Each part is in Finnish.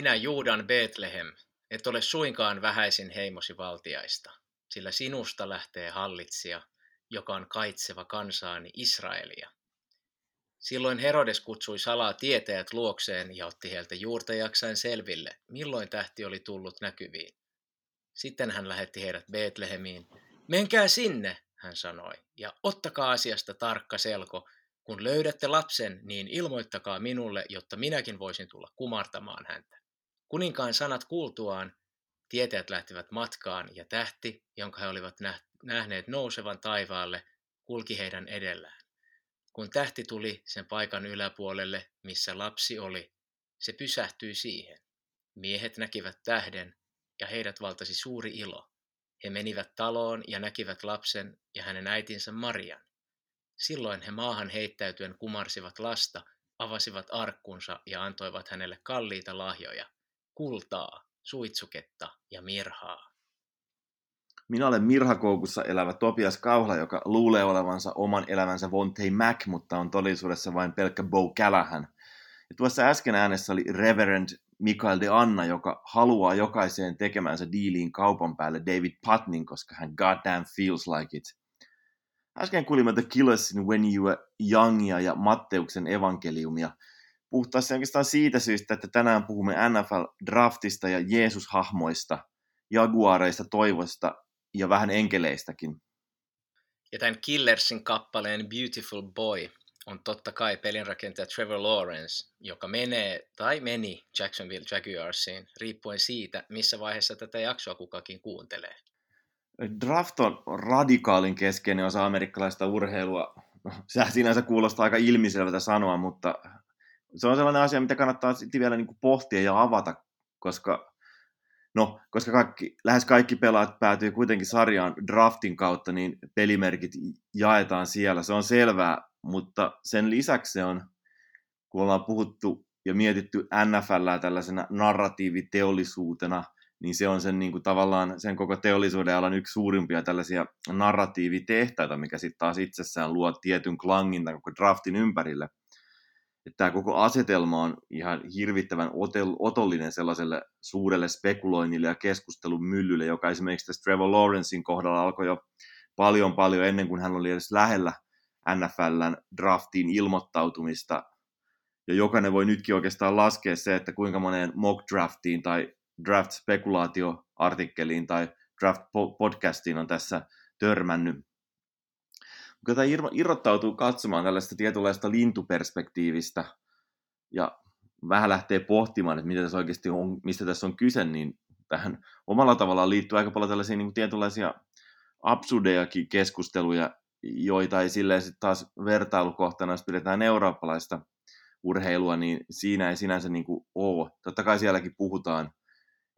Sinä Juudan Betlehem, et ole suinkaan vähäisin heimosi valtiaista, sillä sinusta lähtee hallitsija, joka on kaitseva kansaani Israelia. Silloin Herodes kutsui salaa tietäjät luokseen ja otti heiltä juurtajakseen selville, milloin tähti oli tullut näkyviin. Sitten hän lähetti heidät Betlehemiin. Menkää sinne, hän sanoi, ja ottakaa asiasta tarkka selko. Kun löydätte lapsen, niin ilmoittakaa minulle, jotta minäkin voisin tulla kumartamaan häntä. Kuninkaan sanat kuultuaan, tietäjät lähtivät matkaan, ja tähti, jonka he olivat nähneet nousevan taivaalle, kulki heidän edellään. Kun tähti tuli sen paikan yläpuolelle, missä lapsi oli, se pysähtyi siihen. Miehet näkivät tähden, ja heidät valtasi suuri ilo. He menivät taloon ja näkivät lapsen ja hänen äitinsä Marian. Silloin he maahan heittäytyen kumarsivat lasta, avasivat arkkunsa ja antoivat hänelle kalliita lahjoja, kultaa, suitsuketta ja mirhaa. Minä olen mirhakoukussa elävä Topias Kauhla, joka luulee olevansa oman elämänsä Vontei Mac, mutta on todellisuudessa vain pelkkä Bo Callahan. Ja tuossa äsken äänessä oli Reverend Mikael de Anna, joka haluaa jokaiseen tekemänsä diiliin kaupan päälle David Putnin, koska hän goddamn feels like it. Äsken kuulimme The Killersin When You Were Youngia ja Matteuksen evankeliumia. Puhtaasti oikeastaan siitä syystä, että tänään puhumme NFL-draftista ja Jeesus-hahmoista, jaguareista, toivosta ja vähän enkeleistäkin. Ja tämän Killersin kappaleen Beautiful Boy on totta kai pelinrakentaja Trevor Lawrence, joka menee tai meni Jacksonville Jaguarsiin, riippuen siitä, missä vaiheessa tätä jaksoa kukakin kuuntelee. Draft on radikaalin keskeinen osa amerikkalaista urheilua. Se sinänsä kuulostaa aika ilmiselvältä sanoa, mutta se on sellainen asia, mitä kannattaa sitten vielä niin kuin pohtia ja avata, koska, no, koska kaikki, lähes kaikki pelaat päätyy kuitenkin sarjaan draftin kautta, niin pelimerkit jaetaan siellä. Se on selvää, mutta sen lisäksi se on, kun ollaan puhuttu ja mietitty NFLää tällaisena narratiiviteollisuutena, niin se on sen niin kuin tavallaan sen koko teollisuuden alan yksi suurimpia tällaisia narratiivitehtaita, mikä sitten taas itsessään luo tietyn klangin tämän koko draftin ympärille. Että tämä koko asetelma on ihan hirvittävän otollinen sellaiselle suurelle spekuloinnille ja keskustelun myllylle, joka esimerkiksi tässä Trevor Lawrencein kohdalla alkoi jo paljon paljon ennen kuin hän oli edes lähellä NFLn draftiin ilmoittautumista. Ja jokainen voi nytkin oikeastaan laskea se, että kuinka moneen mock draftiin tai draft spekulaatioartikkeliin tai draft podcastiin on tässä törmännyt. Kun tämä irrottautuu katsomaan tällaista tietynlaista lintuperspektiivistä ja vähän lähtee pohtimaan, että mitä tässä oikeasti on, mistä tässä on kyse, niin tähän omalla tavallaan liittyy aika paljon tällaisia niin tietynlaisia absurdejakin keskusteluja joita ei silleen sitten taas vertailukohtana, jos pidetään eurooppalaista urheilua, niin siinä ei sinänsä niin kuin ole. Totta kai sielläkin puhutaan,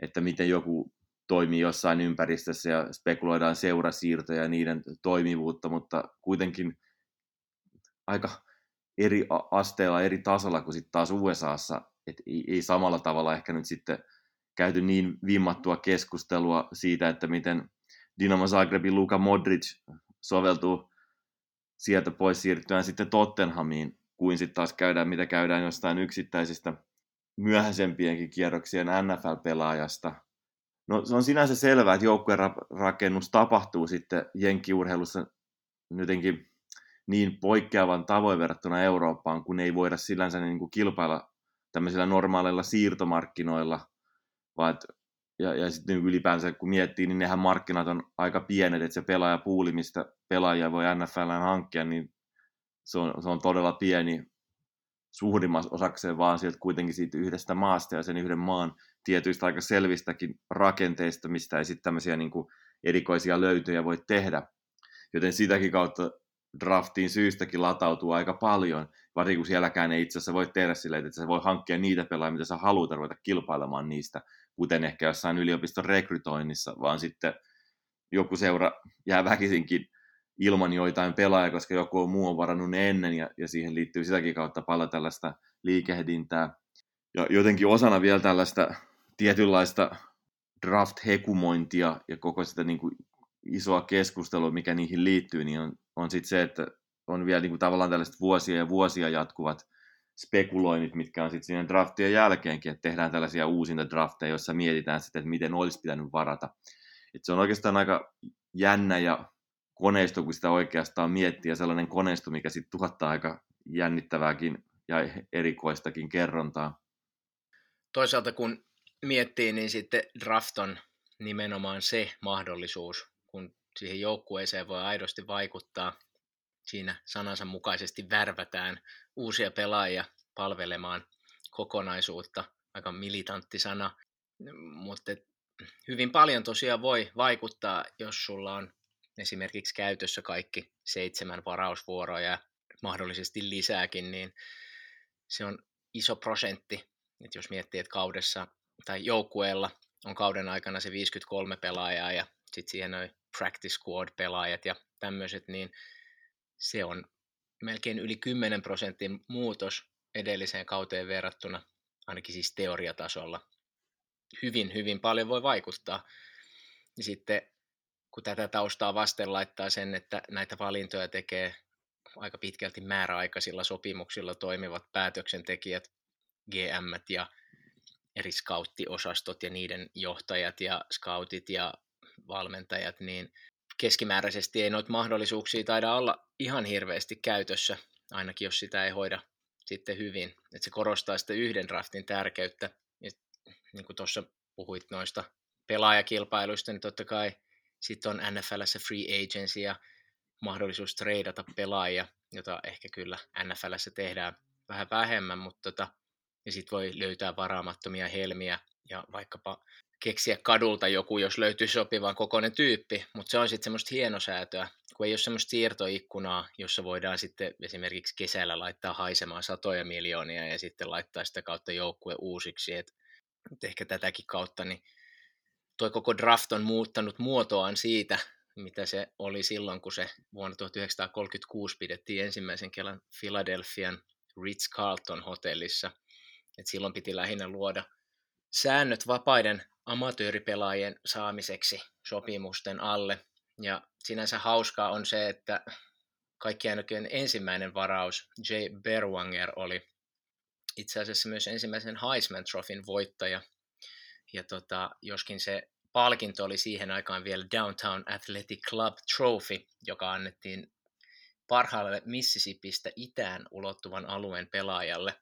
että miten joku toimii jossain ympäristössä ja spekuloidaan seurasiirtoja ja niiden toimivuutta, mutta kuitenkin aika eri asteella, eri tasolla kuin sitten taas USAssa, että ei, ei samalla tavalla ehkä nyt sitten käyty niin vimmattua keskustelua siitä, että miten Dinamo Zagrebin Luka Modric soveltuu sieltä pois siirtyään sitten Tottenhamiin, kuin sitten taas käydään, mitä käydään jostain yksittäisistä myöhäisempienkin kierroksien NFL-pelaajasta. No se on sinänsä selvää, että joukkueen rakennus tapahtuu sitten jenkkiurheilussa jotenkin niin poikkeavan tavoin verrattuna Eurooppaan, kun ei voida sillänsä niin kuin kilpailla tämmöisillä normaaleilla siirtomarkkinoilla, vaan ja, ja sitten ylipäänsä kun miettii, niin nehän markkinat on aika pienet, että se pelaajapuuli, mistä pelaajia voi NFL hankkia, niin se on, se on todella pieni suurimmassa osakseen vaan sieltä kuitenkin siitä yhdestä maasta ja sen yhden maan tietyistä aika selvistäkin rakenteista, mistä ei sitten tämmöisiä niin kuin erikoisia löytöjä voi tehdä. Joten sitäkin kautta draftiin syystäkin latautuu aika paljon, varsinkin kun sielläkään ei itse asiassa voi tehdä silleen, että sä voi hankkia niitä pelaajia, mitä sä haluat ruveta kilpailemaan niistä, kuten ehkä jossain yliopiston rekrytoinnissa, vaan sitten joku seura jää väkisinkin ilman joitain pelaajia, koska joku muu on varannut ne ennen, ja, ja siihen liittyy sitäkin kautta paljon tällaista liikehdintää. Ja jotenkin osana vielä tällaista tietynlaista draft-hekumointia ja koko sitä niin kuin isoa keskustelua, mikä niihin liittyy, niin on, on sitten se, että on vielä niin kuin tavallaan tällaiset vuosia ja vuosia jatkuvat spekuloinnit, mitkä on sitten siinä draftien jälkeenkin, että tehdään tällaisia uusinta drafteja, joissa mietitään sitten, että miten olisi pitänyt varata. Et se on oikeastaan aika jännä ja koneisto, kun sitä oikeastaan miettii, ja sellainen koneisto, mikä sitten tuottaa aika jännittävääkin ja erikoistakin kerrontaa. Toisaalta kun miettii, niin sitten draft on nimenomaan se mahdollisuus, kun siihen joukkueeseen voi aidosti vaikuttaa. Siinä sanansa mukaisesti värvätään uusia pelaajia palvelemaan kokonaisuutta. Aika militantti sana, mutta hyvin paljon tosiaan voi vaikuttaa, jos sulla on esimerkiksi käytössä kaikki seitsemän varausvuoroa ja mahdollisesti lisääkin, niin se on iso prosentti. Että jos miettii, että kaudessa tai joukkueella on kauden aikana se 53 pelaajaa ja sitten siihen on practice squad pelaajat ja tämmöiset, niin se on melkein yli 10 prosentin muutos edelliseen kauteen verrattuna, ainakin siis teoriatasolla. Hyvin, hyvin paljon voi vaikuttaa. Ja sitten kun tätä taustaa vasten laittaa sen, että näitä valintoja tekee aika pitkälti määräaikaisilla sopimuksilla toimivat päätöksentekijät, GM ja eri scouttiosastot ja niiden johtajat ja scoutit ja valmentajat, niin keskimääräisesti ei noita mahdollisuuksia taida olla ihan hirveästi käytössä, ainakin jos sitä ei hoida sitten hyvin. Että se korostaa sitä yhden draftin tärkeyttä. Ja niin kuin tuossa puhuit noista pelaajakilpailuista, niin totta kai sitten on NFLssä free agency ja mahdollisuus treidata pelaajia, jota ehkä kyllä NFLssä tehdään vähän vähemmän, mutta tota, ja sitten voi löytää varaamattomia helmiä ja vaikkapa keksiä kadulta joku, jos löytyy sopivan kokoinen tyyppi, mutta se on sitten semmoista hienosäätöä, kun ei ole semmoista siirtoikkunaa, jossa voidaan sitten esimerkiksi kesällä laittaa haisemaan satoja miljoonia ja sitten laittaa sitä kautta joukkue uusiksi, että et ehkä tätäkin kautta, niin toi koko draft on muuttanut muotoaan siitä, mitä se oli silloin, kun se vuonna 1936 pidettiin ensimmäisen kerran Philadelphian Ritz-Carlton hotellissa. Et silloin piti lähinnä luoda säännöt vapaiden amatööripelaajien saamiseksi sopimusten alle. Ja sinänsä hauskaa on se, että kaikkien ensimmäinen varaus, Jay Berwanger, oli itse asiassa myös ensimmäisen Heisman Trophyn voittaja. Ja tota, joskin se palkinto oli siihen aikaan vielä Downtown Athletic Club Trophy, joka annettiin parhaalle Mississippistä itään ulottuvan alueen pelaajalle.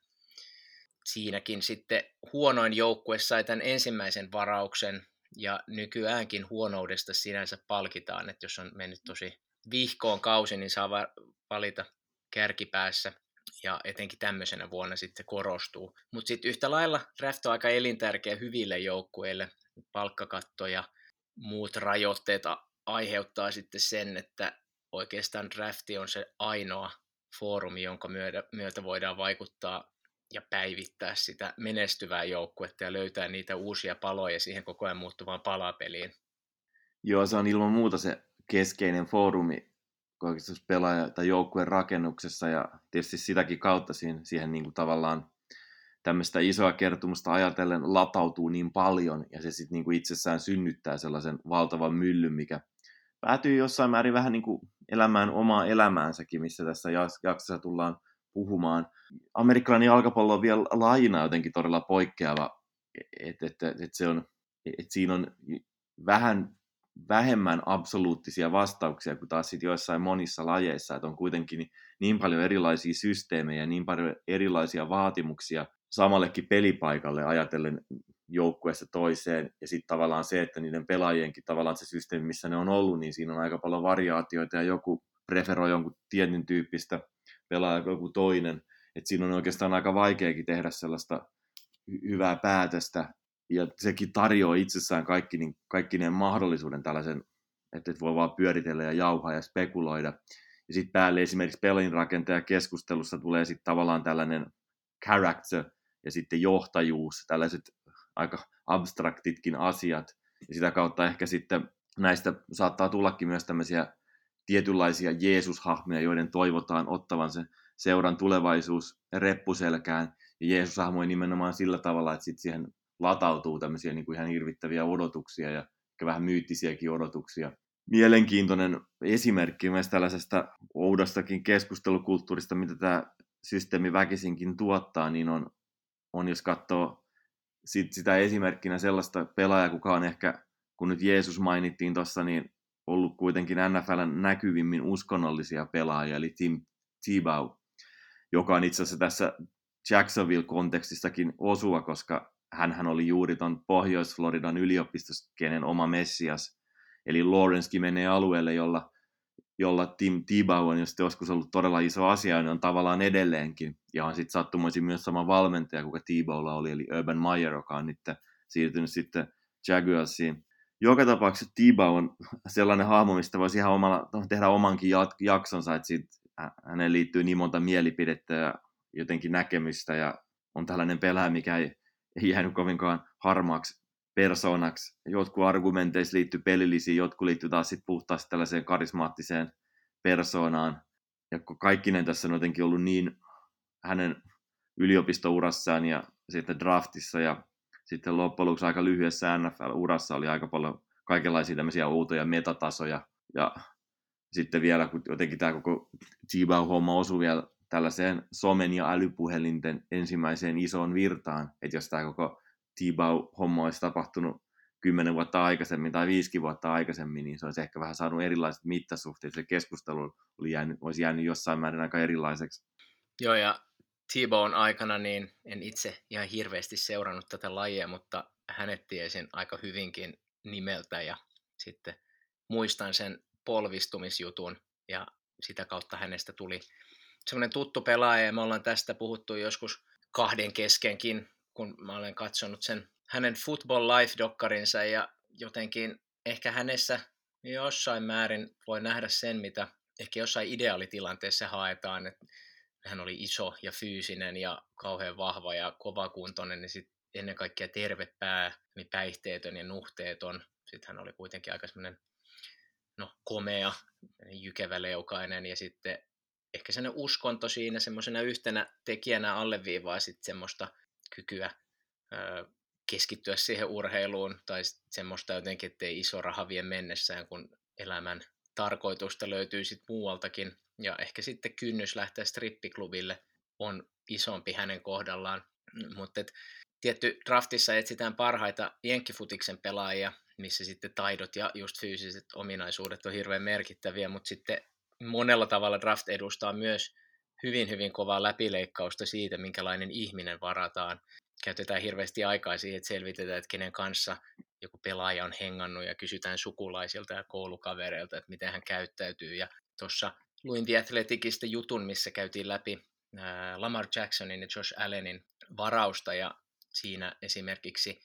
Siinäkin sitten huonoin joukkue sai tämän ensimmäisen varauksen, ja nykyäänkin huonoudesta sinänsä palkitaan, että jos on mennyt tosi vihkoon kausi, niin saa valita kärkipäässä ja etenkin tämmöisenä vuonna sitten korostuu. Mutta sitten yhtä lailla draft on aika elintärkeä hyville joukkueille. Palkkakatto ja muut rajoitteet aiheuttaa sitten sen, että oikeastaan drafti on se ainoa foorumi, jonka myötä, myötä voidaan vaikuttaa ja päivittää sitä menestyvää joukkuetta ja löytää niitä uusia paloja siihen koko ajan muuttuvaan palapeliin. Joo, se on ilman muuta se keskeinen foorumi pelaaja- tai joukkueen rakennuksessa ja tietysti sitäkin kautta siihen, siihen niin kuin tavallaan tämmöistä isoa kertomusta ajatellen latautuu niin paljon ja se sitten niin itsessään synnyttää sellaisen valtavan myllyn, mikä päätyy jossain määrin vähän niin kuin elämään omaa elämäänsäkin, missä tässä jaksossa tullaan puhumaan. Amerikkalainen jalkapallo on vielä laina jotenkin todella poikkeava, että et, et, et se on, et siinä on vähän vähemmän absoluuttisia vastauksia kuin taas sit joissain monissa lajeissa, että on kuitenkin niin paljon erilaisia systeemejä, niin paljon erilaisia vaatimuksia samallekin pelipaikalle ajatellen joukkueesta toiseen, ja sitten tavallaan se, että niiden pelaajienkin tavallaan se systeemi, missä ne on ollut, niin siinä on aika paljon variaatioita, ja joku preferoi jonkun tietyn tyyppistä pelaajaa joku toinen, että siinä on oikeastaan aika vaikeakin tehdä sellaista hyvää päätöstä, ja sekin tarjoaa itsessään kaikki, niin, kaikki ne mahdollisuuden tällaisen, että voi vaan pyöritellä ja jauhaa ja spekuloida. Ja sitten päälle esimerkiksi pelin rakentaja keskustelussa tulee sitten tavallaan tällainen character ja sitten johtajuus, tällaiset aika abstraktitkin asiat. Ja sitä kautta ehkä sitten näistä saattaa tullakin myös tämmöisiä tietynlaisia Jeesus-hahmoja, joiden toivotaan ottavan sen seuran tulevaisuus reppuselkään. Ja Jeesus-hahmo nimenomaan sillä tavalla, että sitten siihen latautuu tämmöisiä niin kuin ihan hirvittäviä odotuksia ja ehkä vähän myyttisiäkin odotuksia. Mielenkiintoinen esimerkki myös tällaisesta oudostakin keskustelukulttuurista, mitä tämä systeemi väkisinkin tuottaa, niin on, on jos katsoo sit sitä esimerkkinä sellaista pelaajaa, kuka on ehkä, kun nyt Jeesus mainittiin tuossa, niin ollut kuitenkin NFLn näkyvimmin uskonnollisia pelaajia, eli Tim Tebow, joka on itse asiassa tässä Jacksonville-kontekstissakin osua, koska hän oli juuri tuon Pohjois-Floridan yliopistoskenen oma messias, eli Lawrencekin menee alueelle, jolla, jolla Tim Tebow on just joskus ollut todella iso asia, niin on tavallaan edelleenkin, ja on sitten sattumoisin myös sama valmentaja, kuka Tebowlla oli, eli Urban Meyer, joka on nyt siirtynyt sitten Jaguarsiin. Joka tapauksessa Tebow on sellainen hahmo, mistä voisi ihan omalla, tehdä omankin jaksonsa, että siitä, häneen liittyy niin monta mielipidettä ja jotenkin näkemystä, ja on tällainen pelaaja, mikä ei ei jäänyt kovinkaan harmaaksi persoonaksi. Jotkut argumenteissa liittyy pelillisiin, jotkut liittyy taas sit puhtaasti tällaiseen karismaattiseen persoonaan. Ja kaikki ne tässä on jotenkin ollut niin hänen yliopistourassaan ja sitten draftissa ja sitten loppujen lopuksi aika lyhyessä NFL-urassa oli aika paljon kaikenlaisia tämmöisiä outoja metatasoja. Ja sitten vielä, kun jotenkin tämä koko g homma osui vielä tällaiseen somen ja älypuhelinten ensimmäiseen isoon virtaan, että jos tämä koko T-Bow-homma olisi tapahtunut kymmenen vuotta aikaisemmin tai viisi vuotta aikaisemmin, niin se olisi ehkä vähän saanut erilaiset mittasuhteet. Se keskustelu oli jäänyt, olisi jäänyt jossain määrin aika erilaiseksi. Joo, ja T-Bone aikana niin en itse ihan hirveästi seurannut tätä lajia, mutta hänet tiesin aika hyvinkin nimeltä ja sitten muistan sen polvistumisjutun ja sitä kautta hänestä tuli semmoinen tuttu pelaaja ja me ollaan tästä puhuttu joskus kahden keskenkin, kun mä olen katsonut sen hänen Football Life-dokkarinsa ja jotenkin ehkä hänessä jossain määrin voi nähdä sen, mitä ehkä jossain ideaalitilanteessa haetaan, että hän oli iso ja fyysinen ja kauhean vahva ja kovakuntoinen, niin sitten ennen kaikkea terve pää, niin päihteetön ja nuhteeton. Sitten hän oli kuitenkin aika semmoinen no, komea, jykeväleukainen ja sitten ehkä sellainen uskonto siinä semmoisena yhtenä tekijänä alleviivaa sitten semmoista kykyä ö, keskittyä siihen urheiluun tai semmoista jotenkin, ettei iso raha vie mennessään, kun elämän tarkoitusta löytyy sitten muualtakin. Ja ehkä sitten kynnys lähteä strippiklubille on isompi hänen kohdallaan. Mutta tietty draftissa etsitään parhaita jenkkifutiksen pelaajia, missä sitten taidot ja just fyysiset ominaisuudet on hirveän merkittäviä, mutta sitten monella tavalla draft edustaa myös hyvin, hyvin kovaa läpileikkausta siitä, minkälainen ihminen varataan. Käytetään hirveästi aikaa siihen, että selvitetään, että kenen kanssa joku pelaaja on hengannut ja kysytään sukulaisilta ja koulukavereilta, että miten hän käyttäytyy. Ja tuossa luin The Athleticista jutun, missä käytiin läpi Lamar Jacksonin ja Josh Allenin varausta ja siinä esimerkiksi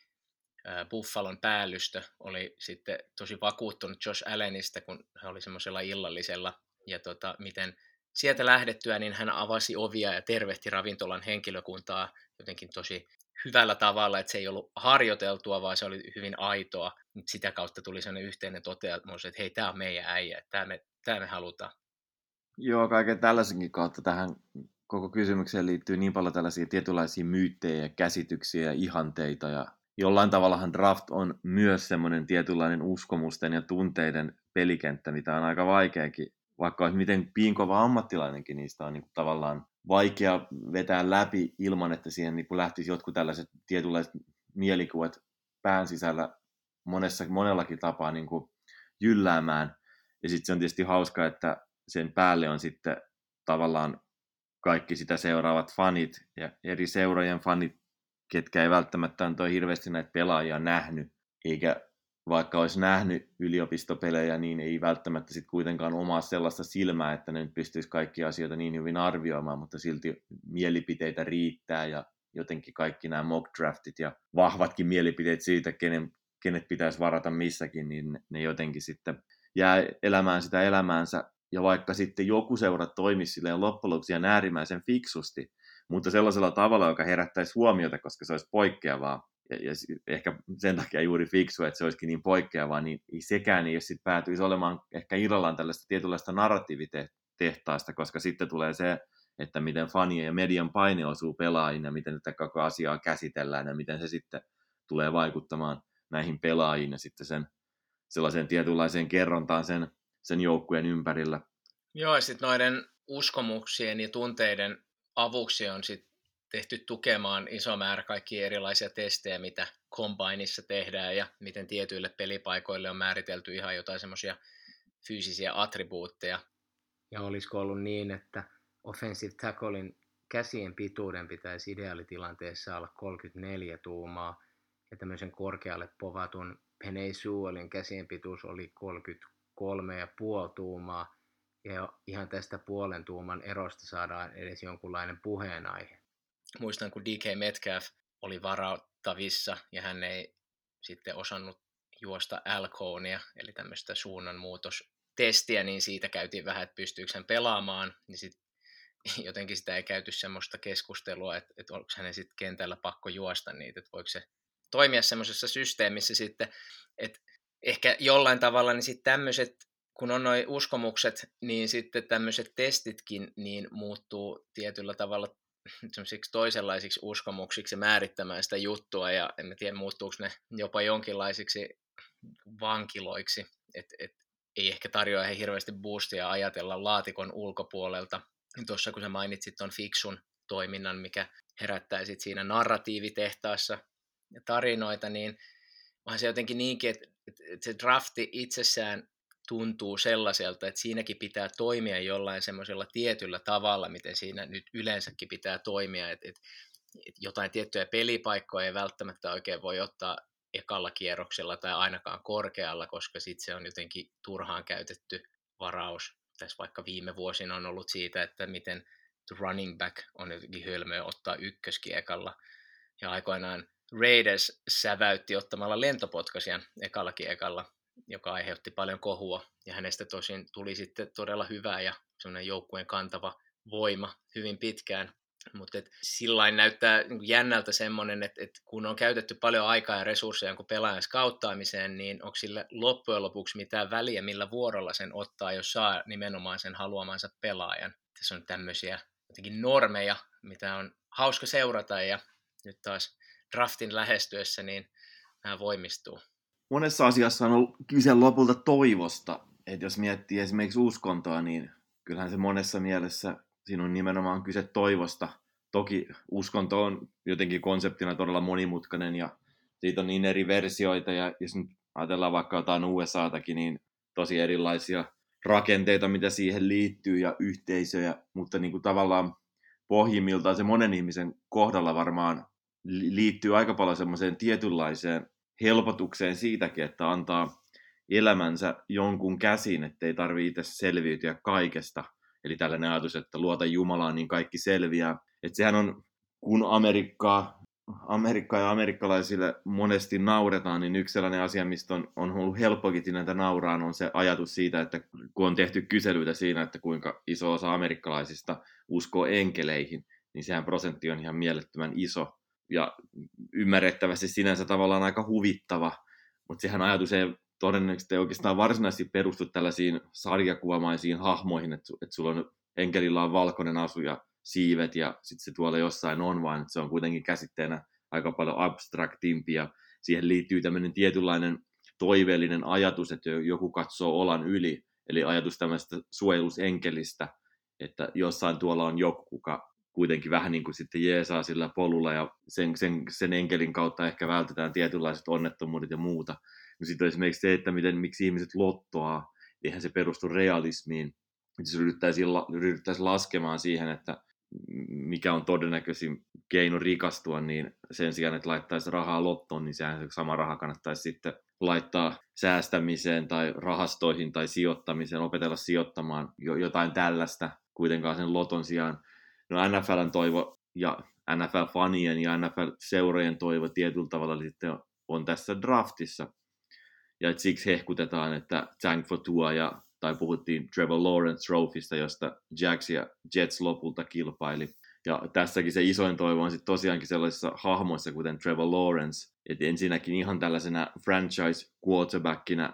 Buffalon päällystö oli sitten tosi vakuuttunut Josh Allenista, kun hän oli semmoisella illallisella ja tota, miten sieltä lähdettyä, niin hän avasi ovia ja tervehti ravintolan henkilökuntaa jotenkin tosi hyvällä tavalla, että se ei ollut harjoiteltua, vaan se oli hyvin aitoa. Sitä kautta tuli sellainen yhteinen toteamus, että hei, tämä on meidän äijä, tämä me, me halutaan. Joo, kaiken tällaisenkin kautta tähän koko kysymykseen liittyy niin paljon tällaisia tietynlaisia myyttejä ja käsityksiä ja ihanteita ja jollain tavallahan draft on myös semmoinen tietynlainen uskomusten ja tunteiden pelikenttä, mitä on aika vaikeakin vaikka olisi miten piinkova ammattilainenkin, niistä on niin kuin tavallaan vaikea vetää läpi ilman, että siihen niin kuin lähtisi jotkut tällaiset tietynlaiset mielikuvat pään sisällä monessa, monellakin tapaa niin kuin jylläämään. Ja sitten se on tietysti hauska, että sen päälle on sitten tavallaan kaikki sitä seuraavat fanit ja eri seurojen fanit, ketkä ei välttämättä ole hirveästi näitä pelaajia nähnyt, eikä vaikka olisi nähnyt yliopistopelejä, niin ei välttämättä sitten kuitenkaan omaa sellaista silmää, että ne nyt pystyisi kaikki asioita niin hyvin arvioimaan, mutta silti mielipiteitä riittää ja jotenkin kaikki nämä mock draftit ja vahvatkin mielipiteet siitä, kenen, kenet pitäisi varata missäkin, niin ne jotenkin sitten jää elämään sitä elämäänsä. Ja vaikka sitten joku seura toimisi silleen loppujen lopuksi ihan äärimmäisen fiksusti, mutta sellaisella tavalla, joka herättäisi huomiota, koska se olisi poikkeavaa, ja, ja ehkä sen takia juuri fiksu, että se olisikin niin poikkeavaa, niin sekään ei jos sitten päätyisi olemaan ehkä irrallaan tällaista tietynlaista narratiivitehtaasta, koska sitten tulee se, että miten fanien ja median paine osuu pelaajiin ja miten tätä koko asiaa käsitellään ja miten se sitten tulee vaikuttamaan näihin pelaajiin ja sitten sen sellaiseen tietynlaiseen kerrontaan sen, sen joukkueen ympärillä. Joo, ja sitten noiden uskomuksien ja tunteiden avuksi on sit tehty tukemaan iso määrä kaikkia erilaisia testejä, mitä Combineissa tehdään ja miten tietyille pelipaikoille on määritelty ihan jotain semmoisia fyysisiä attribuutteja. Ja olisiko ollut niin, että offensive tacklein käsien pituuden pitäisi ideaalitilanteessa olla 34 tuumaa ja tämmöisen korkealle povatun Penei Suolin käsien pituus oli 33,5 tuumaa ja ihan tästä puolen tuuman erosta saadaan edes jonkunlainen puheenaihe. Muistan, kun DK Metcalf oli varauttavissa ja hän ei sitten osannut juosta Alcoonia, eli tämmöistä suunnanmuutostestiä, niin siitä käytiin vähän, että pystyykö hän pelaamaan, niin sitten jotenkin sitä ei käyty semmoista keskustelua, että, että onko hänen sitten kentällä pakko juosta niitä, että voiko se toimia semmoisessa systeemissä sitten, että ehkä jollain tavalla niin sitten tämmöiset, kun on noin uskomukset, niin sitten tämmöiset testitkin niin muuttuu tietyllä tavalla toisenlaisiksi uskomuksiksi määrittämään sitä juttua, ja en tiedä muuttuuko ne jopa jonkinlaisiksi vankiloiksi, että et, ei ehkä tarjoa he hirveästi boostia ajatella laatikon ulkopuolelta. Tuossa kun sä mainitsit tuon fiksun toiminnan, mikä herättää sit siinä narratiivitehtaassa tarinoita, niin onhan se jotenkin niinkin, että, että se drafti itsessään tuntuu sellaiselta, että siinäkin pitää toimia jollain semmoisella tietyllä tavalla, miten siinä nyt yleensäkin pitää toimia, että, että, että jotain tiettyjä pelipaikkoja ei välttämättä oikein voi ottaa ekalla kierroksella tai ainakaan korkealla, koska sitten se on jotenkin turhaan käytetty varaus. Tässä vaikka viime vuosina on ollut siitä, että miten running back on jotenkin hölmöä ottaa ykköskiekalla. Ja aikoinaan Raiders säväytti ottamalla lentopotkasian ekallakin ekalla, joka aiheutti paljon kohua. Ja hänestä tosin tuli sitten todella hyvä ja semmoinen joukkueen kantava voima hyvin pitkään. Mutta sillä näyttää niin jännältä semmoinen, että, että kun on käytetty paljon aikaa ja resursseja jonkun pelaajan skauttaamiseen, niin onko sille loppujen lopuksi mitään väliä, millä vuorolla sen ottaa, jos saa nimenomaan sen haluamansa pelaajan. Tässä on tämmöisiä jotenkin normeja, mitä on hauska seurata ja nyt taas draftin lähestyessä, niin nämä voimistuu. Monessa asiassa on ollut kyse lopulta toivosta. Että jos miettii esimerkiksi uskontoa, niin kyllähän se monessa mielessä siinä on nimenomaan kyse toivosta. Toki uskonto on jotenkin konseptina todella monimutkainen ja siitä on niin eri versioita ja jos nyt ajatellaan vaikka jotain USAtakin, niin tosi erilaisia rakenteita, mitä siihen liittyy ja yhteisöjä, mutta niin kuin tavallaan pohjimmiltaan se monen ihmisen kohdalla varmaan liittyy aika paljon semmoiseen tietynlaiseen helpotukseen siitäkin, että antaa elämänsä jonkun käsin, ettei tarvitse itse selviytyä kaikesta. Eli tällainen ajatus, että luota Jumalaan, niin kaikki selviää. Että sehän on, kun Amerikkaa, Amerikkaa ja amerikkalaisille monesti nauretaan, niin yksi sellainen asia, mistä on, on ollut helppokin näitä nauraan, on se ajatus siitä, että kun on tehty kyselyitä siinä, että kuinka iso osa amerikkalaisista uskoo enkeleihin, niin sehän prosentti on ihan mielettömän iso ja ymmärrettävästi sinänsä tavallaan aika huvittava, mutta sehän ajatus ei todennäköisesti ei oikeastaan varsinaisesti perustu tällaisiin sarjakuvamaisiin hahmoihin, että, että sulla on enkelillä on valkoinen asu ja siivet ja sitten se tuolla jossain on, vaan se on kuitenkin käsitteenä aika paljon abstraktimpi ja siihen liittyy tämmöinen tietynlainen toiveellinen ajatus, että joku katsoo olan yli, eli ajatus tämmöistä suojelusenkelistä, että jossain tuolla on joku, kuka kuitenkin vähän niin kuin sitten jeesaa sillä polulla ja sen, sen, sen enkelin kautta ehkä vältetään tietynlaiset onnettomuudet ja muuta. No sitten esimerkiksi se, että miten, miksi ihmiset lottoaa, eihän se perustu realismiin. Jos ryhdyttäisiin, ryhdyttäisiin laskemaan siihen, että mikä on todennäköisin keino rikastua, niin sen sijaan, että laittaisi rahaa lottoon, niin sehän se sama raha kannattaisi sitten laittaa säästämiseen tai rahastoihin tai sijoittamiseen, opetella sijoittamaan jotain tällaista kuitenkaan sen loton sijaan no NFLn toivo ja NFL-fanien ja NFL-seurojen toivo tietyllä tavalla sitten on tässä draftissa. Ja et siksi hehkutetaan, että Tank for Tua ja, tai puhuttiin Trevor Lawrence Trophysta, josta Jacks ja Jets lopulta kilpaili. Ja tässäkin se isoin toivo on sitten tosiaankin sellaisissa hahmoissa, kuten Trevor Lawrence, että ensinnäkin ihan tällaisena franchise quarterbackina,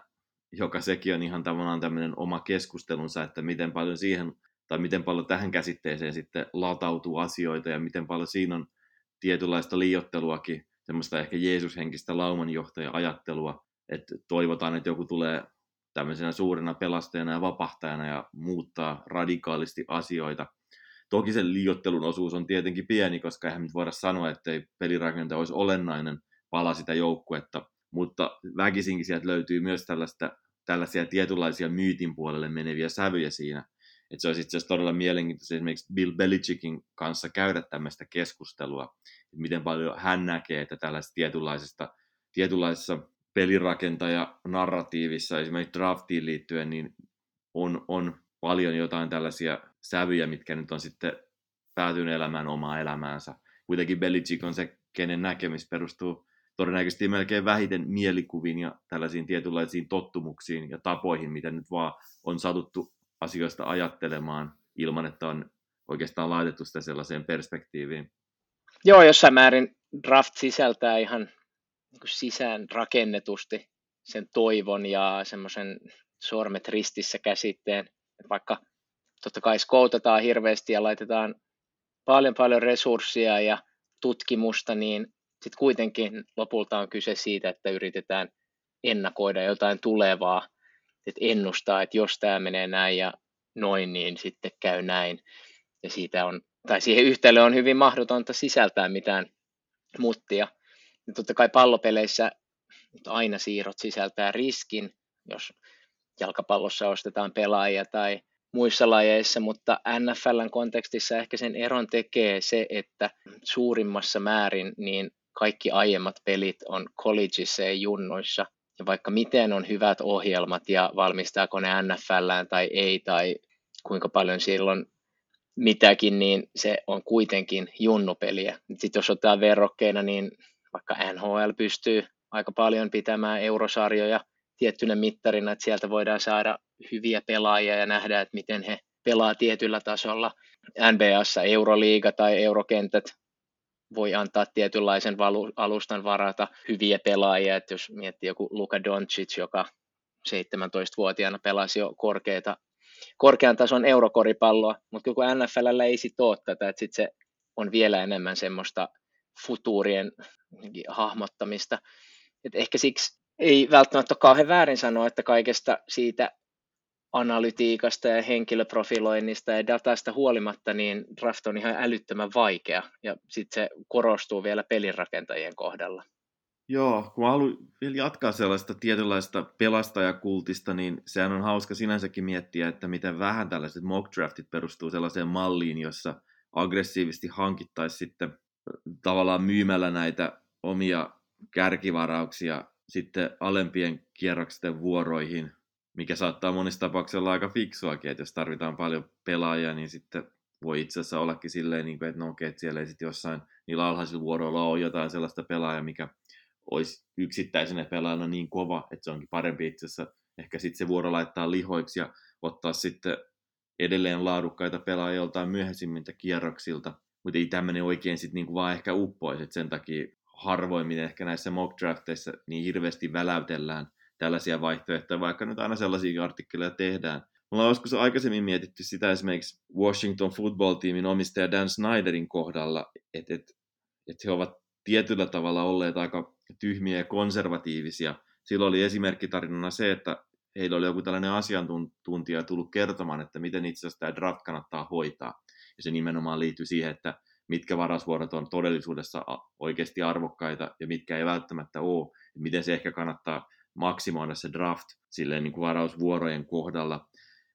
joka sekin on ihan tavallaan tämmöinen oma keskustelunsa, että miten paljon siihen tai miten paljon tähän käsitteeseen sitten latautuu asioita ja miten paljon siinä on tietynlaista liiotteluakin, semmoista ehkä Jeesushenkistä laumanjohtaja-ajattelua, että toivotaan, että joku tulee tämmöisenä suurena pelastajana ja vapahtajana ja muuttaa radikaalisti asioita. Toki sen liiottelun osuus on tietenkin pieni, koska eihän nyt voida sanoa, että ei pelirakentaja olisi olennainen pala sitä joukkuetta, mutta väkisinkin sieltä löytyy myös tällaista, tällaisia tietynlaisia myytin puolelle meneviä sävyjä siinä. Että se olisi itse asiassa todella mielenkiintoista esimerkiksi Bill Belichickin kanssa käydä tämmöistä keskustelua, että miten paljon hän näkee, että tällaisesta tietynlaisesta, tietynlaisessa pelirakentaja-narratiivissa, esimerkiksi draftiin liittyen, niin on, on paljon jotain tällaisia sävyjä, mitkä nyt on sitten päätynyt elämään omaa elämäänsä. Kuitenkin Belichick on se, kenen näkemys perustuu todennäköisesti melkein vähiten mielikuviin ja tällaisiin tietynlaisiin tottumuksiin ja tapoihin, mitä nyt vaan on satuttu asioista ajattelemaan ilman, että on oikeastaan laitettu sitä sellaiseen perspektiiviin. Joo, jossain määrin draft sisältää ihan niin sisään rakennetusti sen toivon ja semmoisen sormet ristissä käsitteen, että vaikka totta kai skoutataan hirveästi ja laitetaan paljon paljon resursseja ja tutkimusta, niin sitten kuitenkin lopulta on kyse siitä, että yritetään ennakoida jotain tulevaa, että ennustaa, että jos tämä menee näin ja noin, niin sitten käy näin. Ja siitä on, tai siihen yhtälöön on hyvin mahdotonta sisältää mitään muttia. Ja totta kai pallopeleissä aina siirrot sisältää riskin, jos jalkapallossa ostetaan pelaajia tai muissa lajeissa, mutta NFLn kontekstissa ehkä sen eron tekee se, että suurimmassa määrin niin kaikki aiemmat pelit on collegeissa ja junnoissa. Ja vaikka miten on hyvät ohjelmat ja valmistaako ne NFLään tai ei, tai kuinka paljon silloin mitäkin, niin se on kuitenkin junnupeliä. Sitten jos ottaa verrokkeina, niin vaikka NHL pystyy aika paljon pitämään eurosarjoja tiettynä mittarina, että sieltä voidaan saada hyviä pelaajia ja nähdä, että miten he pelaa tietyllä tasolla. NBAssa Euroliiga tai Eurokentät voi antaa tietynlaisen alustan varata hyviä pelaajia, että jos miettii joku Luka Doncic, joka 17-vuotiaana pelasi jo korkeita, korkean tason eurokoripalloa, mutta kun NFLllä ei sit ole tätä, että sit se on vielä enemmän semmoista futuurien hahmottamista. Et ehkä siksi ei välttämättä ole kauhean väärin sanoa, että kaikesta siitä analytiikasta ja henkilöprofiloinnista ja datasta huolimatta, niin draft on ihan älyttömän vaikea, ja sitten se korostuu vielä pelirakentajien kohdalla. Joo, kun haluan vielä jatkaa sellaista tietynlaista pelastajakultista, niin sehän on hauska sinänsäkin miettiä, että miten vähän tällaiset mock draftit perustuu sellaiseen malliin, jossa aggressiivisesti hankittaisiin sitten tavallaan myymällä näitä omia kärkivarauksia sitten alempien kierroksien vuoroihin mikä saattaa monissa tapauksissa olla aika fiksuakin, että jos tarvitaan paljon pelaajia, niin sitten voi itse asiassa ollakin silleen, niin että no okei, että siellä ei sitten jossain niillä alhaisilla vuoroilla ole jotain sellaista pelaajaa, mikä olisi yksittäisenä pelaajana niin kova, että se onkin parempi itse asiassa ehkä sitten se vuoro laittaa lihoiksi ja ottaa sitten edelleen laadukkaita pelaajia joltain myöhäisimmiltä kierroksilta, mutta ei tämmöinen oikein sitten niinku vaan ehkä uppoisi, että sen takia harvoimmin ehkä näissä mock drafteissa niin hirveästi väläytellään tällaisia vaihtoehtoja, vaikka nyt aina sellaisia artikkeleja tehdään. Me ollaan joskus aikaisemmin mietitty sitä esimerkiksi Washington football-tiimin omistaja Dan Snyderin kohdalla, että et, et he ovat tietyllä tavalla olleet aika tyhmiä ja konservatiivisia. Silloin oli esimerkkitarinana se, että heillä oli joku tällainen asiantuntija tullut kertomaan, että miten itse asiassa tämä draft kannattaa hoitaa. Ja se nimenomaan liittyy siihen, että mitkä varasvuorot on todellisuudessa oikeasti arvokkaita ja mitkä ei välttämättä ole. Miten se ehkä kannattaa maksimoida se draft silleen niin kuin varausvuorojen kohdalla,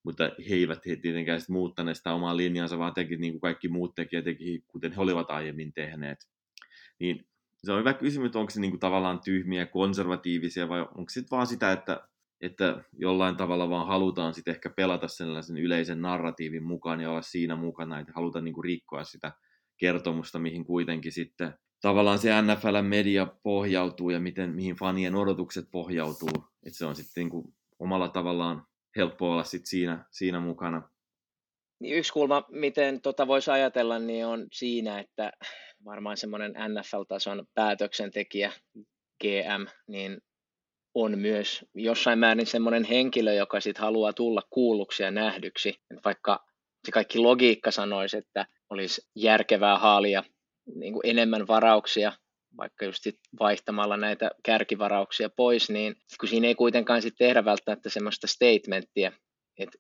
mutta he eivät he tietenkään sitten muuttaneet sitä omaa linjansa, vaan teki niin kuin kaikki muut tekijät, teki, kuten he olivat aiemmin tehneet. Niin se on hyvä kysymys, että onko se niin kuin tavallaan tyhmiä, konservatiivisia vai onko se vaan sitä, että, että jollain tavalla vaan halutaan sitten ehkä pelata sellaisen yleisen narratiivin mukaan ja olla siinä mukana, että halutaan niin kuin rikkoa sitä kertomusta, mihin kuitenkin sitten tavallaan se NFL-media pohjautuu ja miten, mihin fanien odotukset pohjautuu. Että se on sitten niin omalla tavallaan helppo olla sit siinä, siinä mukana. Niin yksi kulma, miten tota voisi ajatella, niin on siinä, että varmaan semmoinen NFL-tason päätöksentekijä, GM, niin on myös jossain määrin semmoinen henkilö, joka sitten haluaa tulla kuulluksi ja nähdyksi. Vaikka se kaikki logiikka sanoisi, että olisi järkevää haalia niin kuin enemmän varauksia, vaikka just vaihtamalla näitä kärkivarauksia pois, niin kun siinä ei kuitenkaan sit tehdä välttämättä semmoista statementtia, että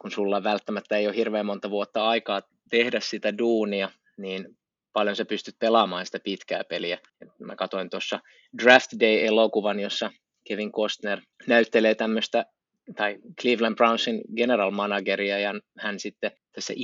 kun sulla välttämättä ei ole hirveän monta vuotta aikaa tehdä sitä duunia, niin paljon sä pystyt pelaamaan sitä pitkää peliä. Mä katsoin tuossa Draft Day-elokuvan, jossa Kevin Costner näyttelee tämmöistä tai Cleveland Brownsin general manageria ja hän sitten tässä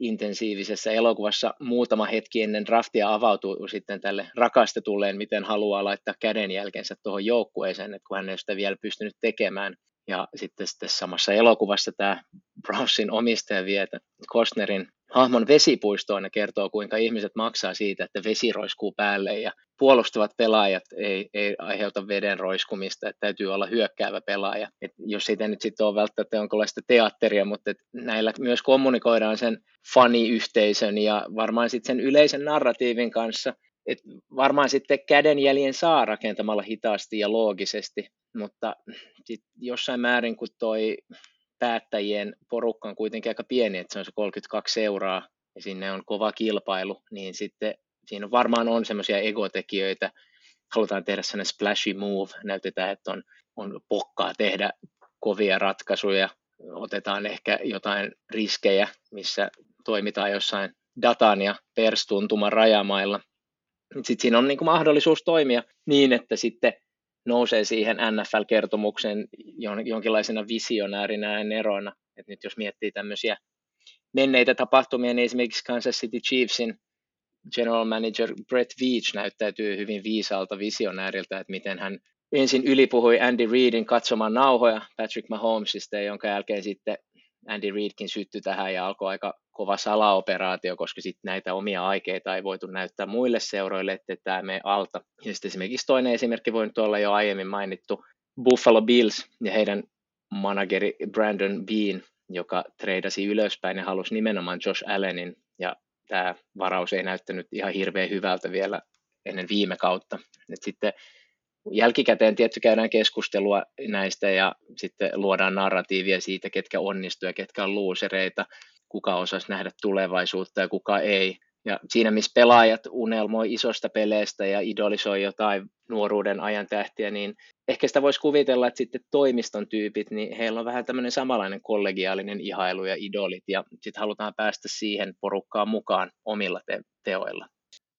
intensiivisessä elokuvassa muutama hetki ennen draftia avautuu sitten tälle rakastetulleen, miten haluaa laittaa kädenjälkensä tuohon joukkueeseen, että kun hän ei sitä vielä pystynyt tekemään. Ja sitten, sitten samassa elokuvassa tämä Brownsin omistaja vie Costnerin hahmon vesipuistoon ja kertoo, kuinka ihmiset maksaa siitä, että vesi roiskuu päälle ja puolustavat pelaajat ei, ei aiheuta veden roiskumista, että täytyy olla hyökkäävä pelaaja. Et jos siitä nyt sitten on välttämättä jonkinlaista teatteria, mutta näillä myös kommunikoidaan sen faniyhteisön ja varmaan sitten sen yleisen narratiivin kanssa, et varmaan sitten kädenjäljen saa rakentamalla hitaasti ja loogisesti, mutta sit jossain määrin kun toi päättäjien porukka on kuitenkin aika pieni, että se on se 32 seuraa ja sinne on kova kilpailu, niin sitten siinä varmaan on semmoisia egotekijöitä, halutaan tehdä sellainen splashy move, näytetään, että on, on pokkaa tehdä kovia ratkaisuja, otetaan ehkä jotain riskejä, missä toimitaan jossain datan ja perstuntuman rajamailla. Sitten siinä on niin kuin mahdollisuus toimia niin, että sitten nousee siihen NFL-kertomuksen jonkinlaisena visionäärinä ja eroina. Et nyt jos miettii tämmöisiä menneitä tapahtumia, niin esimerkiksi Kansas City Chiefsin general manager Brett Veach näyttäytyy hyvin viisaalta visionääriltä, että miten hän ensin ylipuhui Andy Reidin katsomaan nauhoja Patrick Mahomesista, jonka jälkeen sitten Andy Reidkin syttyi tähän ja alkoi aika kova salaoperaatio, koska sitten näitä omia aikeita ei voitu näyttää muille seuroille, että tämä menee alta. Ja sitten esimerkiksi toinen esimerkki voi nyt olla jo aiemmin mainittu Buffalo Bills ja heidän manageri Brandon Bean, joka treidasi ylöspäin ja halusi nimenomaan Josh Allenin, ja tämä varaus ei näyttänyt ihan hirveän hyvältä vielä ennen viime kautta. Et sitten jälkikäteen tietty käydään keskustelua näistä ja sitten luodaan narratiivia siitä, ketkä onnistuu ja ketkä on luusereita, kuka osasi nähdä tulevaisuutta ja kuka ei. Ja siinä, missä pelaajat unelmoi isosta peleistä ja idolisoi jotain nuoruuden ajan tähtiä, niin ehkä sitä voisi kuvitella, että sitten toimiston tyypit, niin heillä on vähän tämmöinen samanlainen kollegiaalinen ihailu ja idolit, ja sitten halutaan päästä siihen porukkaan mukaan omilla te- teoilla.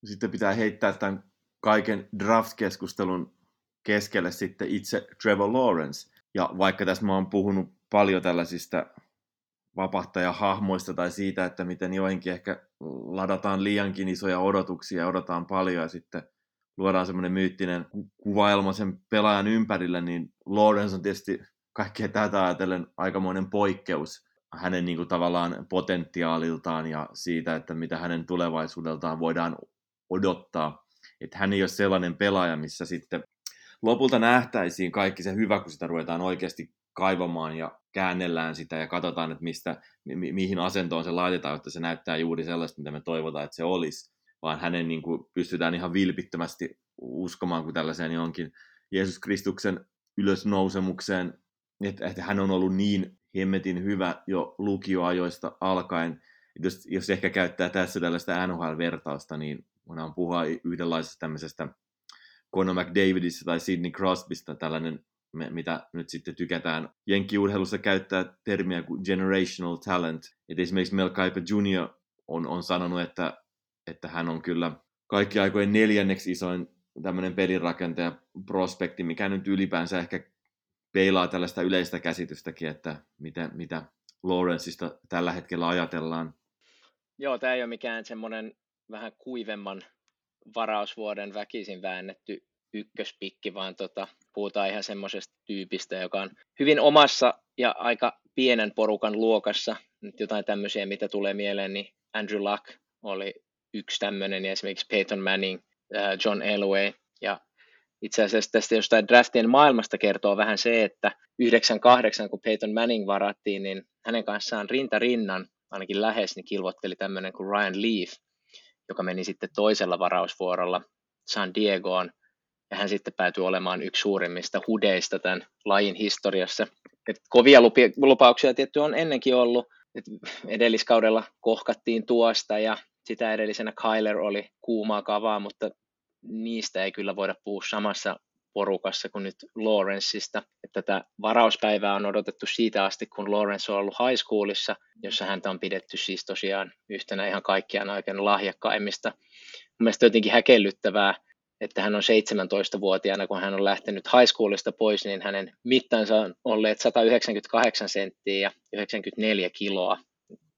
Sitten pitää heittää tämän kaiken draft-keskustelun keskelle sitten itse Trevor Lawrence. Ja vaikka tässä mä oon puhunut paljon tällaisista vapahtajahahmoista tai siitä, että miten joihinkin ehkä ladataan liiankin isoja odotuksia ja odotetaan paljon ja sitten luodaan semmoinen myyttinen kuvailma sen pelaajan ympärille, niin Lawrence on tietysti kaikkea tätä ajatellen aikamoinen poikkeus hänen niin kuin, tavallaan potentiaaliltaan ja siitä, että mitä hänen tulevaisuudeltaan voidaan odottaa. Että hän ei ole sellainen pelaaja, missä sitten lopulta nähtäisiin kaikki se hyvä, kun sitä ruvetaan oikeasti kaivamaan ja käännellään sitä ja katsotaan, että mistä, mi- mihin asentoon se laitetaan, että se näyttää juuri sellaista, mitä me toivotaan, että se olisi. Vaan hänen niin kuin, pystytään ihan vilpittömästi uskomaan kuin tällaiseen jonkin Jeesus Kristuksen ylösnousemukseen, että, että hän on ollut niin hemmetin hyvä jo lukioajoista alkaen. Jos, jos ehkä käyttää tässä tällaista NHL-vertausta, niin voidaan puhua yhdenlaisesta tämmöisestä Conor McDavidista tai Sidney Crosbysta, tällainen mitä nyt sitten tykätään jenkkiurheilussa käyttää termiä kuin generational talent. Et esimerkiksi Mel Kiper Jr. on, on sanonut, että, että hän on kyllä kaikki aikojen neljänneksi isoin tämmöinen pelirakentaja prospekti, mikä nyt ylipäänsä ehkä peilaa tällaista yleistä käsitystäkin, että mitä, mitä Lawrenceista tällä hetkellä ajatellaan. Joo, tämä ei ole mikään semmoinen vähän kuivemman varausvuoden väkisin väännetty ykköspikki, vaan tota, puhutaan ihan semmoisesta tyypistä, joka on hyvin omassa ja aika pienen porukan luokassa. Nyt jotain tämmöisiä, mitä tulee mieleen, niin Andrew Luck oli yksi tämmöinen, ja esimerkiksi Peyton Manning, äh, John Elway, ja itse asiassa tästä jostain draftien maailmasta kertoo vähän se, että 98, kun Peyton Manning varattiin, niin hänen kanssaan rinta rinnan, ainakin lähes, niin kilvotteli tämmöinen kuin Ryan Leaf, joka meni sitten toisella varausvuorolla San Diegoon, ja hän sitten päätyi olemaan yksi suurimmista hudeista tämän lajin historiassa. Et kovia lupi, lupauksia tietty on ennenkin ollut, et edelliskaudella kohkattiin tuosta ja sitä edellisenä Kyler oli kuumaa kavaa, mutta niistä ei kyllä voida puhua samassa porukassa kuin nyt Lawrenceista. Että tätä varauspäivää on odotettu siitä asti, kun Lawrence on ollut high schoolissa, jossa häntä on pidetty siis tosiaan yhtenä ihan kaikkiaan oikein lahjakkaimmista. Mielestäni jotenkin häkellyttävää, että hän on 17-vuotiaana, kun hän on lähtenyt high schoolista pois, niin hänen mittansa on olleet 198 senttiä ja 94 kiloa.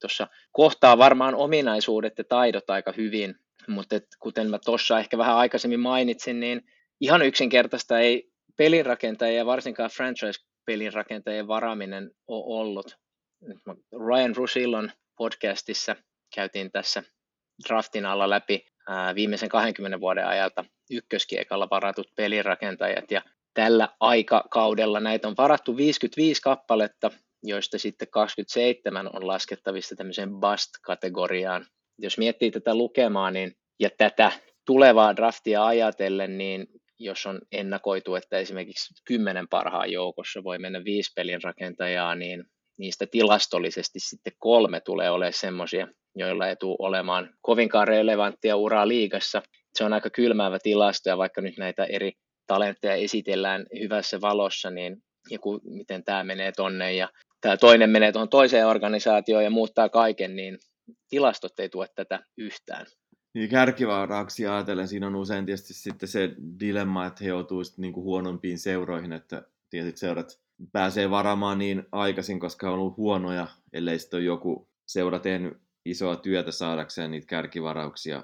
Tuossa kohtaa varmaan ominaisuudet ja taidot aika hyvin, mutta kuten mä tuossa ehkä vähän aikaisemmin mainitsin, niin ihan yksinkertaista ei pelinrakentajien ja varsinkaan franchise-pelinrakentajien varaaminen ole ollut. Ryan Rusillon podcastissa käytiin tässä draftin alla läpi viimeisen 20 vuoden ajalta ykköskiekalla varatut pelirakentajat ja tällä aikakaudella näitä on varattu 55 kappaletta, joista sitten 27 on laskettavissa tämmöiseen bust-kategoriaan. Jos miettii tätä lukemaa niin, ja tätä tulevaa draftia ajatellen, niin jos on ennakoitu, että esimerkiksi kymmenen parhaan joukossa voi mennä viisi pelin rakentajaa, niin niistä tilastollisesti sitten kolme tulee olemaan semmoisia, joilla ei tule olemaan kovinkaan relevanttia uraa liigassa. Se on aika kylmäävä tilasto, ja vaikka nyt näitä eri talentteja esitellään hyvässä valossa, niin joku, miten tämä menee tonne ja tämä toinen menee tuohon toiseen organisaatioon ja muuttaa kaiken, niin tilastot ei tue tätä yhtään. Niin kärkivaaraaksi ajatellen siinä on usein tietysti sitten se dilemma, että he joutuisivat niin huonompiin seuroihin, että tietyt seurat pääsee varamaan niin aikaisin, koska on ollut huonoja, ellei sitten ole joku seura tehnyt isoa työtä saadakseen niitä kärkivarauksia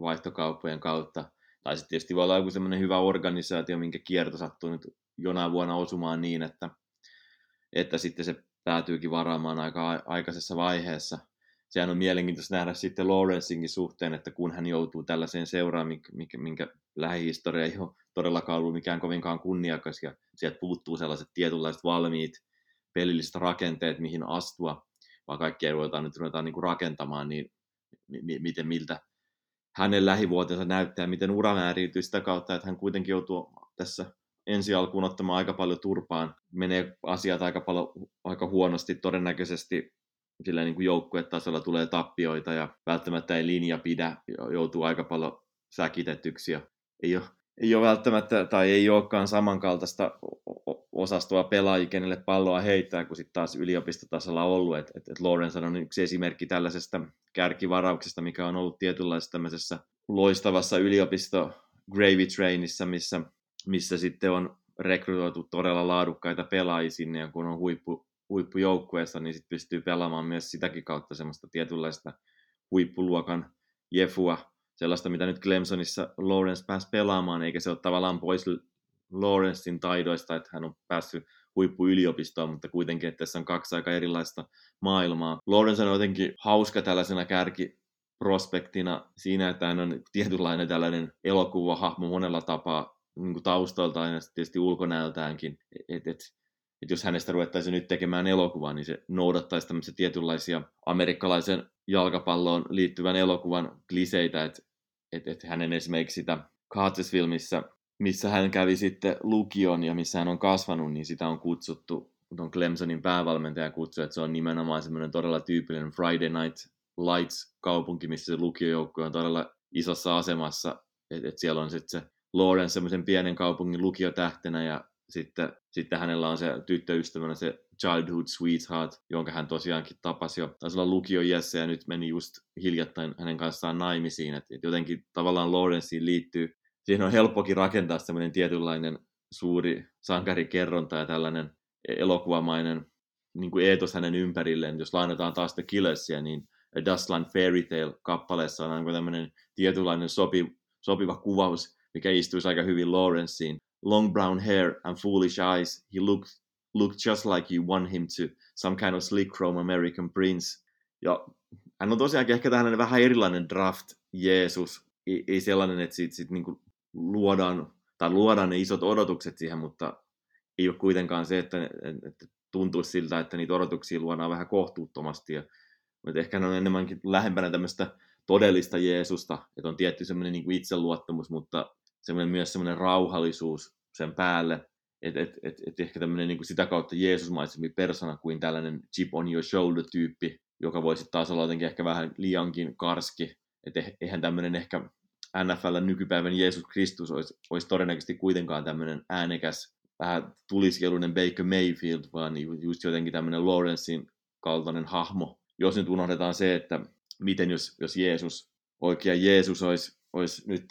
vaihtokauppojen kautta. Tai sitten tietysti voi olla joku semmoinen hyvä organisaatio, minkä kierto sattuu nyt jonain vuonna osumaan niin, että, että sitten se päätyykin varaamaan aika aikaisessa vaiheessa sehän on mielenkiintoista nähdä sitten Lawrencingin suhteen, että kun hän joutuu tällaiseen seuraan, minkä, minkä lähihistoria ei ole todellakaan ollut mikään kovinkaan kunniakas, ja sieltä puuttuu sellaiset tietynlaiset valmiit pelilliset rakenteet, mihin astua, vaan kaikkea ruvetaan nyt ruvetaan niin kuin rakentamaan, niin miten miltä hänen lähivuotensa näyttää, miten ura määriytyy sitä kautta, että hän kuitenkin joutuu tässä ensi alkuun ottamaan aika paljon turpaan. Menee asiat aika paljon aika huonosti todennäköisesti sillä niin joukkuetasolla tulee tappioita ja välttämättä ei linja pidä, joutuu aika paljon säkitettyksi ja ei ole, ei ole välttämättä tai ei olekaan samankaltaista osastoa pelaajia, kenelle palloa heittää, kuin sitten taas yliopistotasolla ollut. Et, et, et Lawrence on yksi esimerkki tällaisesta kärkivarauksesta, mikä on ollut tietynlaisessa tämmöisessä loistavassa yliopisto gravy trainissa, missä, missä sitten on rekrytoitu todella laadukkaita pelaajia sinne, ja kun on huippu, huippujoukkueessa, niin sit pystyy pelaamaan myös sitäkin kautta semmoista tietynlaista huippuluokan jefua, sellaista, mitä nyt Clemsonissa Lawrence pääsi pelaamaan, eikä se ole tavallaan pois Lawrencein taidoista, että hän on päässyt huippuyliopistoon, mutta kuitenkin, että tässä on kaksi aika erilaista maailmaa. Lawrence on jotenkin hauska tällaisena kärki prospektina siinä, että hän on tietynlainen tällainen elokuvahahmo monella tapaa niin kuin taustaltaan ja tietysti ulkonäöltäänkin. Et, et, että jos hänestä ruvettaisiin nyt tekemään elokuvaa, niin se noudattaisi tämmöisiä tietynlaisia amerikkalaisen jalkapalloon liittyvän elokuvan kliseitä, että että että hänen esimerkiksi sitä Cartes-filmissä, missä hän kävi sitten lukion ja missä hän on kasvanut, niin sitä on kutsuttu, on Clemsonin päävalmentaja kutsui, että se on nimenomaan semmoinen todella tyypillinen Friday Night Lights-kaupunki, missä se lukiojoukkue on todella isossa asemassa, että et siellä on sitten se Lawrence semmoisen pienen kaupungin lukiotähtenä ja sitten, sitten hänellä on se tyttöystävänä se childhood sweetheart, jonka hän tosiaankin tapasi jo, taisi olla lukio Jesse ja nyt meni just hiljattain hänen kanssaan naimisiin, että jotenkin tavallaan Lawrenceen liittyy, siihen on helppokin rakentaa semmoinen tietynlainen suuri sankarikerronta ja tällainen elokuvamainen niin kuin eetos hänen ympärilleen. Jos lainataan taas The Killersia, niin A Dustland Fairy Tale-kappaleessa on tämmöinen tietynlainen sopi, sopiva kuvaus, mikä istuisi aika hyvin Lawrenceen long brown hair and foolish eyes, he looked, looked just like you want him to, some kind of slick chrome American prince. Ja hän on tosiaankin ehkä tällainen vähän erilainen draft Jeesus, ei, ei sellainen, että siitä, siitä niin luodaan, tai luodaan ne isot odotukset siihen, mutta ei ole kuitenkaan se, että, että tuntuu siltä, että niitä odotuksia luodaan vähän kohtuuttomasti. Ja, mutta ehkä hän on enemmänkin lähempänä tämmöistä todellista Jeesusta, että on tietty semmoinen niin itseluottamus, mutta semmoinen myös semmoinen rauhallisuus sen päälle, että et, et, et ehkä tämmöinen niin kuin sitä kautta Jeesusmaisempi persona kuin tällainen chip on your shoulder tyyppi, joka voisi taas olla jotenkin ehkä vähän liiankin karski, että eihän tämmöinen ehkä NFL nykypäivän Jeesus Kristus olisi, olisi todennäköisesti kuitenkaan tämmöinen äänekäs, vähän tuliskieluinen Baker Mayfield, vaan just jotenkin tämmöinen Lawrencein kaltainen hahmo. Jos nyt unohdetaan se, että miten jos, jos Jeesus, oikea Jeesus olisi, olisi nyt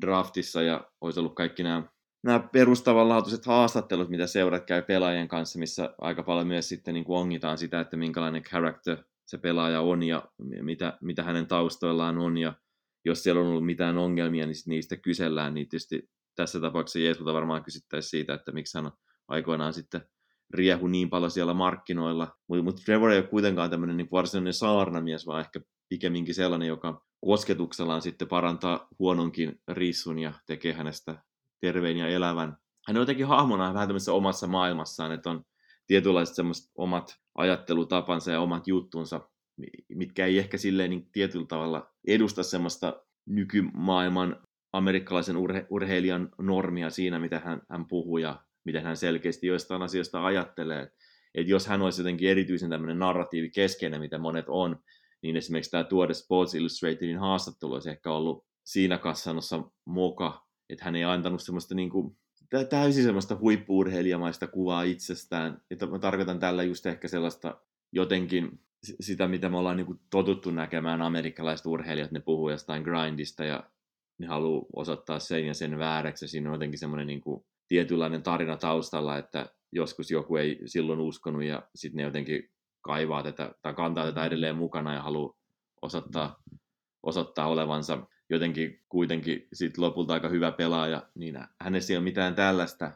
draftissa ja olisi ollut kaikki nämä, nämä perustavanlaatuiset haastattelut, mitä seurat käy pelaajien kanssa, missä aika paljon myös sitten niin kuin ongitaan sitä, että minkälainen character se pelaaja on ja mitä, mitä hänen taustoillaan on ja jos siellä on ollut mitään ongelmia, niin niistä kysellään, niin tietysti tässä tapauksessa Jeesulta varmaan kysyttäisiin siitä, että miksi hän aikoinaan sitten riehu niin paljon siellä markkinoilla. Mutta mut Trevor ei ole kuitenkaan tämmöinen niin varsinainen saarnamies, vaan ehkä pikemminkin sellainen, joka kosketuksellaan sitten parantaa huononkin rissun ja tekee hänestä terveen ja elävän. Hän on jotenkin hahmona vähän tämmöisessä omassa maailmassaan, että on tietynlaiset semmoiset omat ajattelutapansa ja omat juttunsa, mitkä ei ehkä silleen niin tietyllä tavalla edusta semmoista nykymaailman amerikkalaisen urhe- urheilijan normia siinä, mitä hän, hän puhuu ja miten hän selkeästi joistain asioista ajattelee. Et jos hän olisi jotenkin erityisen tämmöinen narratiivi keskeinen, mitä monet on, niin esimerkiksi tämä tuode Sports Illustratedin haastattelu olisi ehkä ollut siinä kassanossa moka, että hän ei antanut semmoista niin kuin, täysin semmoista huippuurheilijamaista kuvaa itsestään. Että mä tarkoitan tällä just ehkä sellaista jotenkin sitä, mitä me ollaan niin kuin totuttu näkemään amerikkalaiset urheilijat, ne puhuu jostain grindista ja ne haluaa osoittaa sen ja sen vääräksi. Siinä on jotenkin semmoinen niin kuin tietynlainen tarina taustalla, että joskus joku ei silloin uskonut ja sitten ne jotenkin kaivaa tätä tai kantaa tätä edelleen mukana ja haluaa osoittaa, osoittaa olevansa jotenkin kuitenkin sit lopulta aika hyvä pelaaja, niin hänessä ei ole mitään tällaista,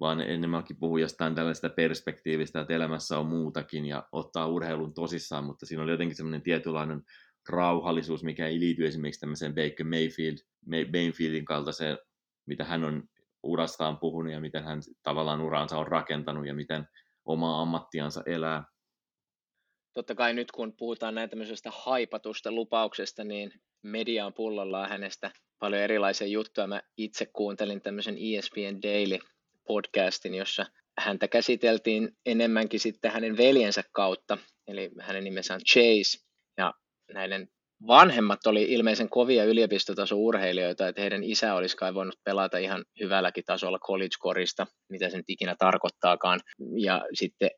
vaan enemmänkin puhuu jostain tällaista perspektiivistä, että elämässä on muutakin ja ottaa urheilun tosissaan, mutta siinä oli jotenkin semmoinen tietynlainen rauhallisuus, mikä ei liity esimerkiksi tämmöiseen Baker Mayfield, Mayfieldin kaltaiseen, mitä hän on urastaan puhunut ja miten hän tavallaan uraansa on rakentanut ja miten omaa ammattiansa elää. Totta kai nyt kun puhutaan näin tämmöisestä haipatusta lupauksesta, niin media on pullollaan hänestä. Paljon erilaisia juttuja. Mä itse kuuntelin tämmöisen ESPN Daily podcastin, jossa häntä käsiteltiin enemmänkin sitten hänen veljensä kautta, eli hänen nimensä on Chase, ja näiden vanhemmat oli ilmeisen kovia yliopistotaso-urheilijoita, että heidän isä olisi kai voinut pelata ihan hyvälläkin tasolla college-korista, mitä sen ikinä tarkoittaakaan, ja sitten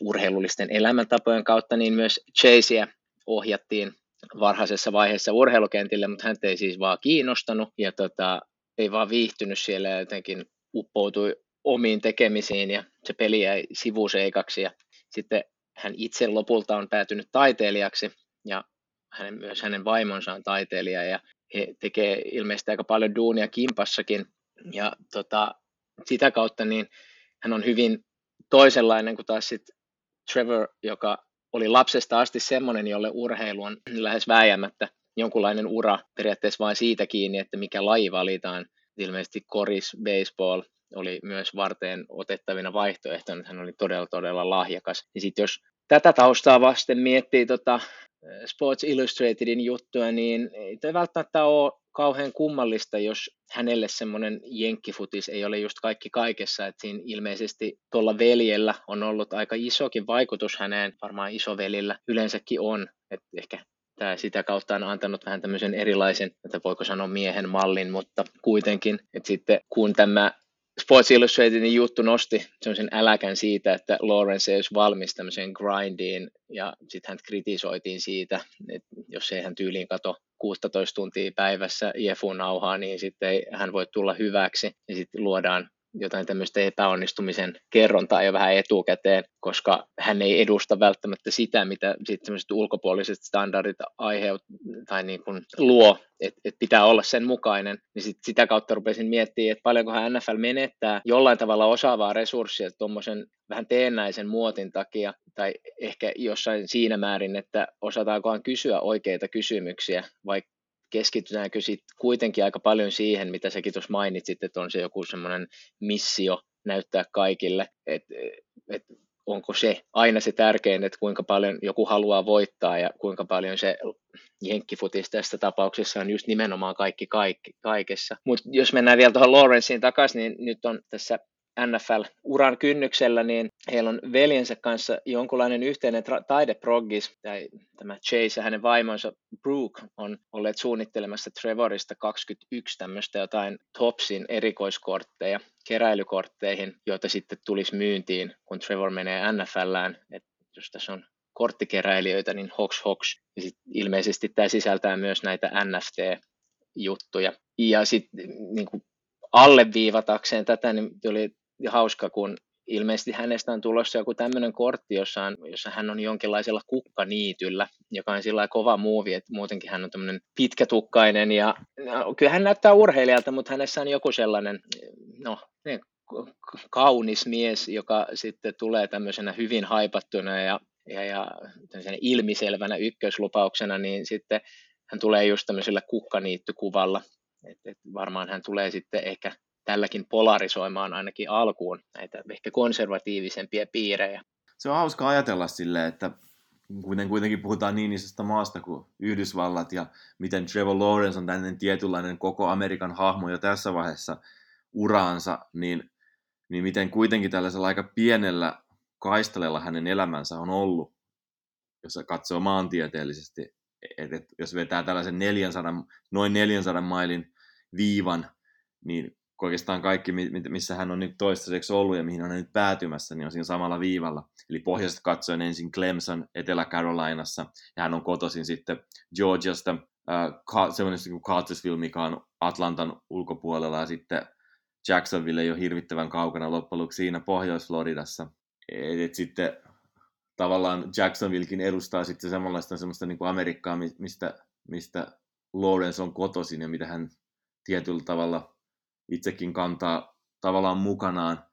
urheilullisten elämäntapojen kautta, niin myös Chasea ohjattiin varhaisessa vaiheessa urheilukentille, mutta hän ei siis vaan kiinnostanut ja tota, ei vaan viihtynyt siellä ja jotenkin uppoutui omiin tekemisiin ja se peli jäi sivuseikaksi ja sitten hän itse lopulta on päätynyt taiteilijaksi ja hänen, myös hänen vaimonsa on taiteilija ja he tekee ilmeisesti aika paljon duunia kimpassakin ja tota, sitä kautta niin hän on hyvin toisenlainen kuin taas sitten Trevor, joka oli lapsesta asti semmoinen, jolle urheilu on lähes vääjäämättä jonkunlainen ura periaatteessa vain siitä kiinni, että mikä laji valitaan. Ilmeisesti koris baseball oli myös varteen otettavina vaihtoehtoina, että hän oli todella todella lahjakas. Ja sitten jos tätä taustaa vasten miettii tota Sports Illustratedin juttuja, niin ei tämä välttämättä ole kauhean kummallista, jos hänelle semmoinen jenkkifutis ei ole just kaikki kaikessa, että siinä ilmeisesti tuolla veljellä on ollut aika isokin vaikutus häneen, varmaan isovelillä yleensäkin on, että ehkä tämä sitä kautta on antanut vähän tämmöisen erilaisen, että voiko sanoa miehen mallin, mutta kuitenkin, että sitten kun tämä Sports Illustratedin juttu nosti sen äläkän siitä, että Lawrence ei olisi valmis tämmöiseen grindiin, ja sitten hän kritisoitiin siitä, että jos ei hän tyyliin kato 16 tuntia päivässä IFU-nauhaa, niin sitten hän voi tulla hyväksi, ja sitten luodaan jotain tämmöistä epäonnistumisen kerrontaa jo vähän etukäteen, koska hän ei edusta välttämättä sitä, mitä sitten ulkopuoliset standardit aiheut tai niin kuin luo, että et pitää olla sen mukainen, niin sit sitä kautta rupesin miettimään, että paljonkohan NFL menettää jollain tavalla osaavaa resurssia tuommoisen vähän teennäisen muotin takia, tai ehkä jossain siinä määrin, että osataankohan kysyä oikeita kysymyksiä, vaikka keskitytäänkö sitten kuitenkin aika paljon siihen, mitä säkin tuossa mainitsit, että on se joku semmoinen missio näyttää kaikille, että et onko se aina se tärkein, että kuinka paljon joku haluaa voittaa ja kuinka paljon se jenkkifutis tässä tapauksessa on just nimenomaan kaikki, kaikki kaikessa. Mutta jos mennään vielä tuohon Lawrenceen takaisin, niin nyt on tässä NFL-uran kynnyksellä, niin heillä on veljensä kanssa jonkunlainen yhteinen taideproggis, tai tämä Chase ja hänen vaimonsa Brooke on olleet suunnittelemassa Trevorista 21 tämmöistä jotain Topsin erikoiskortteja keräilykortteihin, joita sitten tulisi myyntiin, kun Trevor menee NFLään. Et jos tässä on korttikeräilijöitä, niin hoks hoks. Ja sit ilmeisesti tämä sisältää myös näitä NFT-juttuja. Ja sitten niin alleviivatakseen tätä, niin oli hauska, kun ilmeisesti hänestä on tulossa joku tämmöinen kortti, jossa, on, jossa hän on jonkinlaisella kukkaniityllä, joka on sillä kova muuvi, että muutenkin hän on tämmöinen pitkätukkainen ja no, kyllä hän näyttää urheilijalta, mutta hänessä on joku sellainen, no, niin, kaunis mies, joka sitten tulee tämmöisenä hyvin haipattuna ja, ja, ja ilmiselvänä ykköslupauksena, niin sitten hän tulee just tämmöisellä kukkaniittykuvalla, et, et varmaan hän tulee sitten ehkä tälläkin polarisoimaan ainakin alkuun näitä ehkä konservatiivisempia piirejä. Se on hauska ajatella sille, että kuten kuitenkin puhutaan niin isosta maasta kuin Yhdysvallat ja miten Trevor Lawrence on tämmöinen tietynlainen koko Amerikan hahmo jo tässä vaiheessa uraansa, niin, niin miten kuitenkin tällaisella aika pienellä kaistalella hänen elämänsä on ollut, jos katsoo maantieteellisesti et, et, jos vetää tällaisen 400, noin 400 mailin viivan, niin oikeastaan kaikki, missä hän on nyt toistaiseksi ollut ja mihin hän on nyt päätymässä, niin on siinä samalla viivalla. Eli pohjoisesta katsoen ensin Clemson Etelä-Carolinassa, ja hän on kotoisin sitten Georgiasta, äh, semmoinen kuin Cartersville, mikä on Atlantan ulkopuolella, ja sitten Jacksonville ei ole hirvittävän kaukana loppujen lopuksi siinä Pohjois-Floridassa. Et, et sitten tavallaan Jacksonvillekin edustaa sitten samanlaista semmoista niin kuin Amerikkaa, mistä, mistä Lawrence on kotoisin ja mitä hän tietyllä tavalla itsekin kantaa tavallaan mukanaan.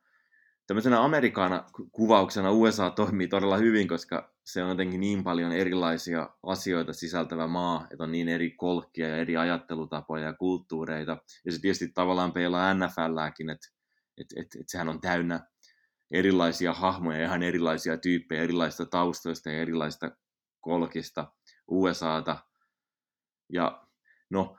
Tämmöisenä Amerikana kuvauksena USA toimii todella hyvin, koska se on jotenkin niin paljon erilaisia asioita sisältävä maa, että on niin eri kolkkia ja eri ajattelutapoja ja kulttuureita. Ja se tietysti tavallaan peilaa NFLääkin, että että että että sehän on täynnä erilaisia hahmoja, ihan erilaisia tyyppejä, erilaisista taustoista ja erilaisista kolkista USAta. Ja no,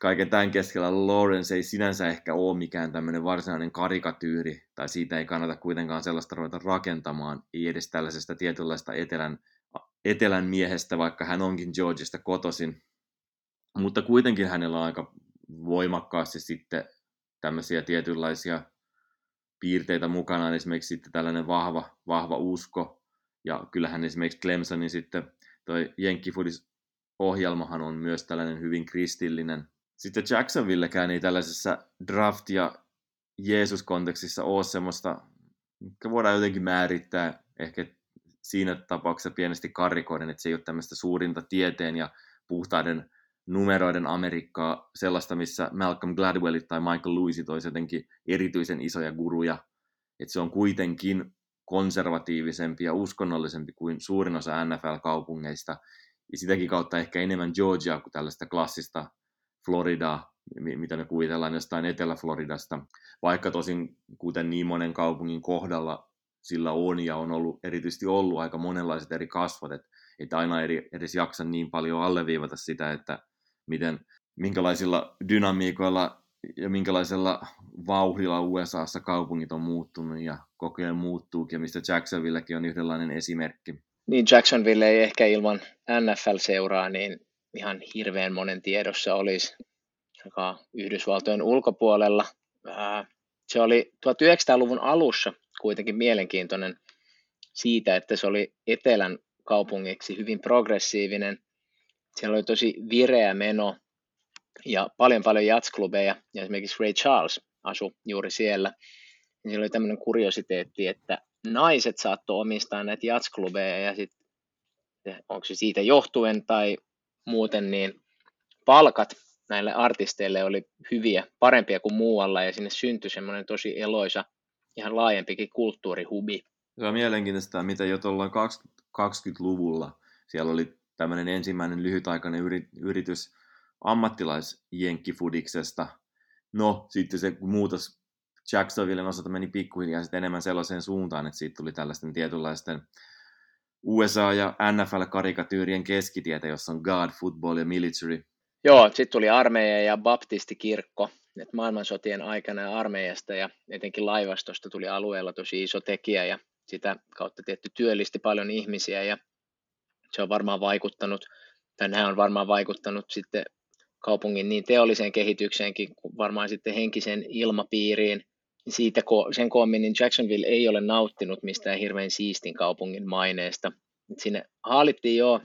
kaiken tämän keskellä Lawrence ei sinänsä ehkä ole mikään tämmöinen varsinainen karikatyyri, tai siitä ei kannata kuitenkaan sellaista ruveta rakentamaan, ei edes tällaisesta tietynlaista etelän, etelän miehestä, vaikka hän onkin Georgista kotosin. Mutta kuitenkin hänellä on aika voimakkaasti sitten tämmöisiä tietynlaisia piirteitä mukanaan, esimerkiksi sitten tällainen vahva, vahva usko, ja kyllähän esimerkiksi Clemsonin sitten toi Jenkkifudis ohjelmahan on myös tällainen hyvin kristillinen. Sitten Jacksonvillekään ei tällaisessa draft- ja Jeesus-kontekstissa ole semmoista, mikä voidaan jotenkin määrittää ehkä siinä tapauksessa pienesti karikoiden, että se ei ole tämmöistä suurinta tieteen ja puhtaiden numeroiden Amerikkaa, sellaista, missä Malcolm Gladwellit tai Michael Lewisit olisi jotenkin erityisen isoja guruja. Että se on kuitenkin konservatiivisempi ja uskonnollisempi kuin suurin osa NFL-kaupungeista. Ja sitäkin kautta ehkä enemmän Georgia kuin tällaista klassista Floridaa, mitä me kuvitellaan jostain Etelä-Floridasta. Vaikka tosin, kuten niin monen kaupungin kohdalla sillä on ja on ollut, erityisesti ollut aika monenlaiset eri kasvot, että, että aina eri, edes jaksa niin paljon alleviivata sitä, että miten, minkälaisilla dynamiikoilla ja minkälaisella vauhdilla USAssa kaupungit on muuttunut ja koko ajan muuttuukin, ja mistä Jacksonvillekin on yhdenlainen esimerkki. Niin Jacksonville ei ehkä ilman NFL-seuraa niin ihan hirveän monen tiedossa olisi, joka Yhdysvaltojen ulkopuolella. Se oli 1900-luvun alussa kuitenkin mielenkiintoinen siitä, että se oli etelän kaupungiksi hyvin progressiivinen siellä oli tosi vireä meno ja paljon paljon jatsklubeja, ja esimerkiksi Ray Charles asui juuri siellä. Siellä oli tämmöinen kuriositeetti, että naiset saattoi omistaa näitä jatsklubeja, ja sitten onko se siitä johtuen tai muuten, niin palkat näille artisteille oli hyviä, parempia kuin muualla, ja sinne syntyi semmoinen tosi eloisa, ihan laajempikin kulttuurihubi. Se on mielenkiintoista, mitä jo tuolla 20-luvulla siellä oli tämmöinen ensimmäinen lyhytaikainen yritys ammattilaisjenkkifudiksesta. No, sitten se muutos Jacksonvillen osalta meni pikkuhiljaa sitten enemmän sellaiseen suuntaan, että siitä tuli tällaisten tietynlaisten USA- ja NFL-karikatyyrien keskitietä, jossa on God, football ja military. Joo, sitten tuli armeija ja baptistikirkko, että maailmansotien aikana ja armeijasta ja etenkin laivastosta tuli alueella tosi iso tekijä ja sitä kautta tietty työllisti paljon ihmisiä ja se on varmaan vaikuttanut, tai nämä on varmaan vaikuttanut sitten kaupungin niin teolliseen kehitykseenkin kuin varmaan sitten henkiseen ilmapiiriin. Siitä sen koommin niin Jacksonville ei ole nauttinut mistään hirveän siistin kaupungin maineesta. Sinne haalittiin jo,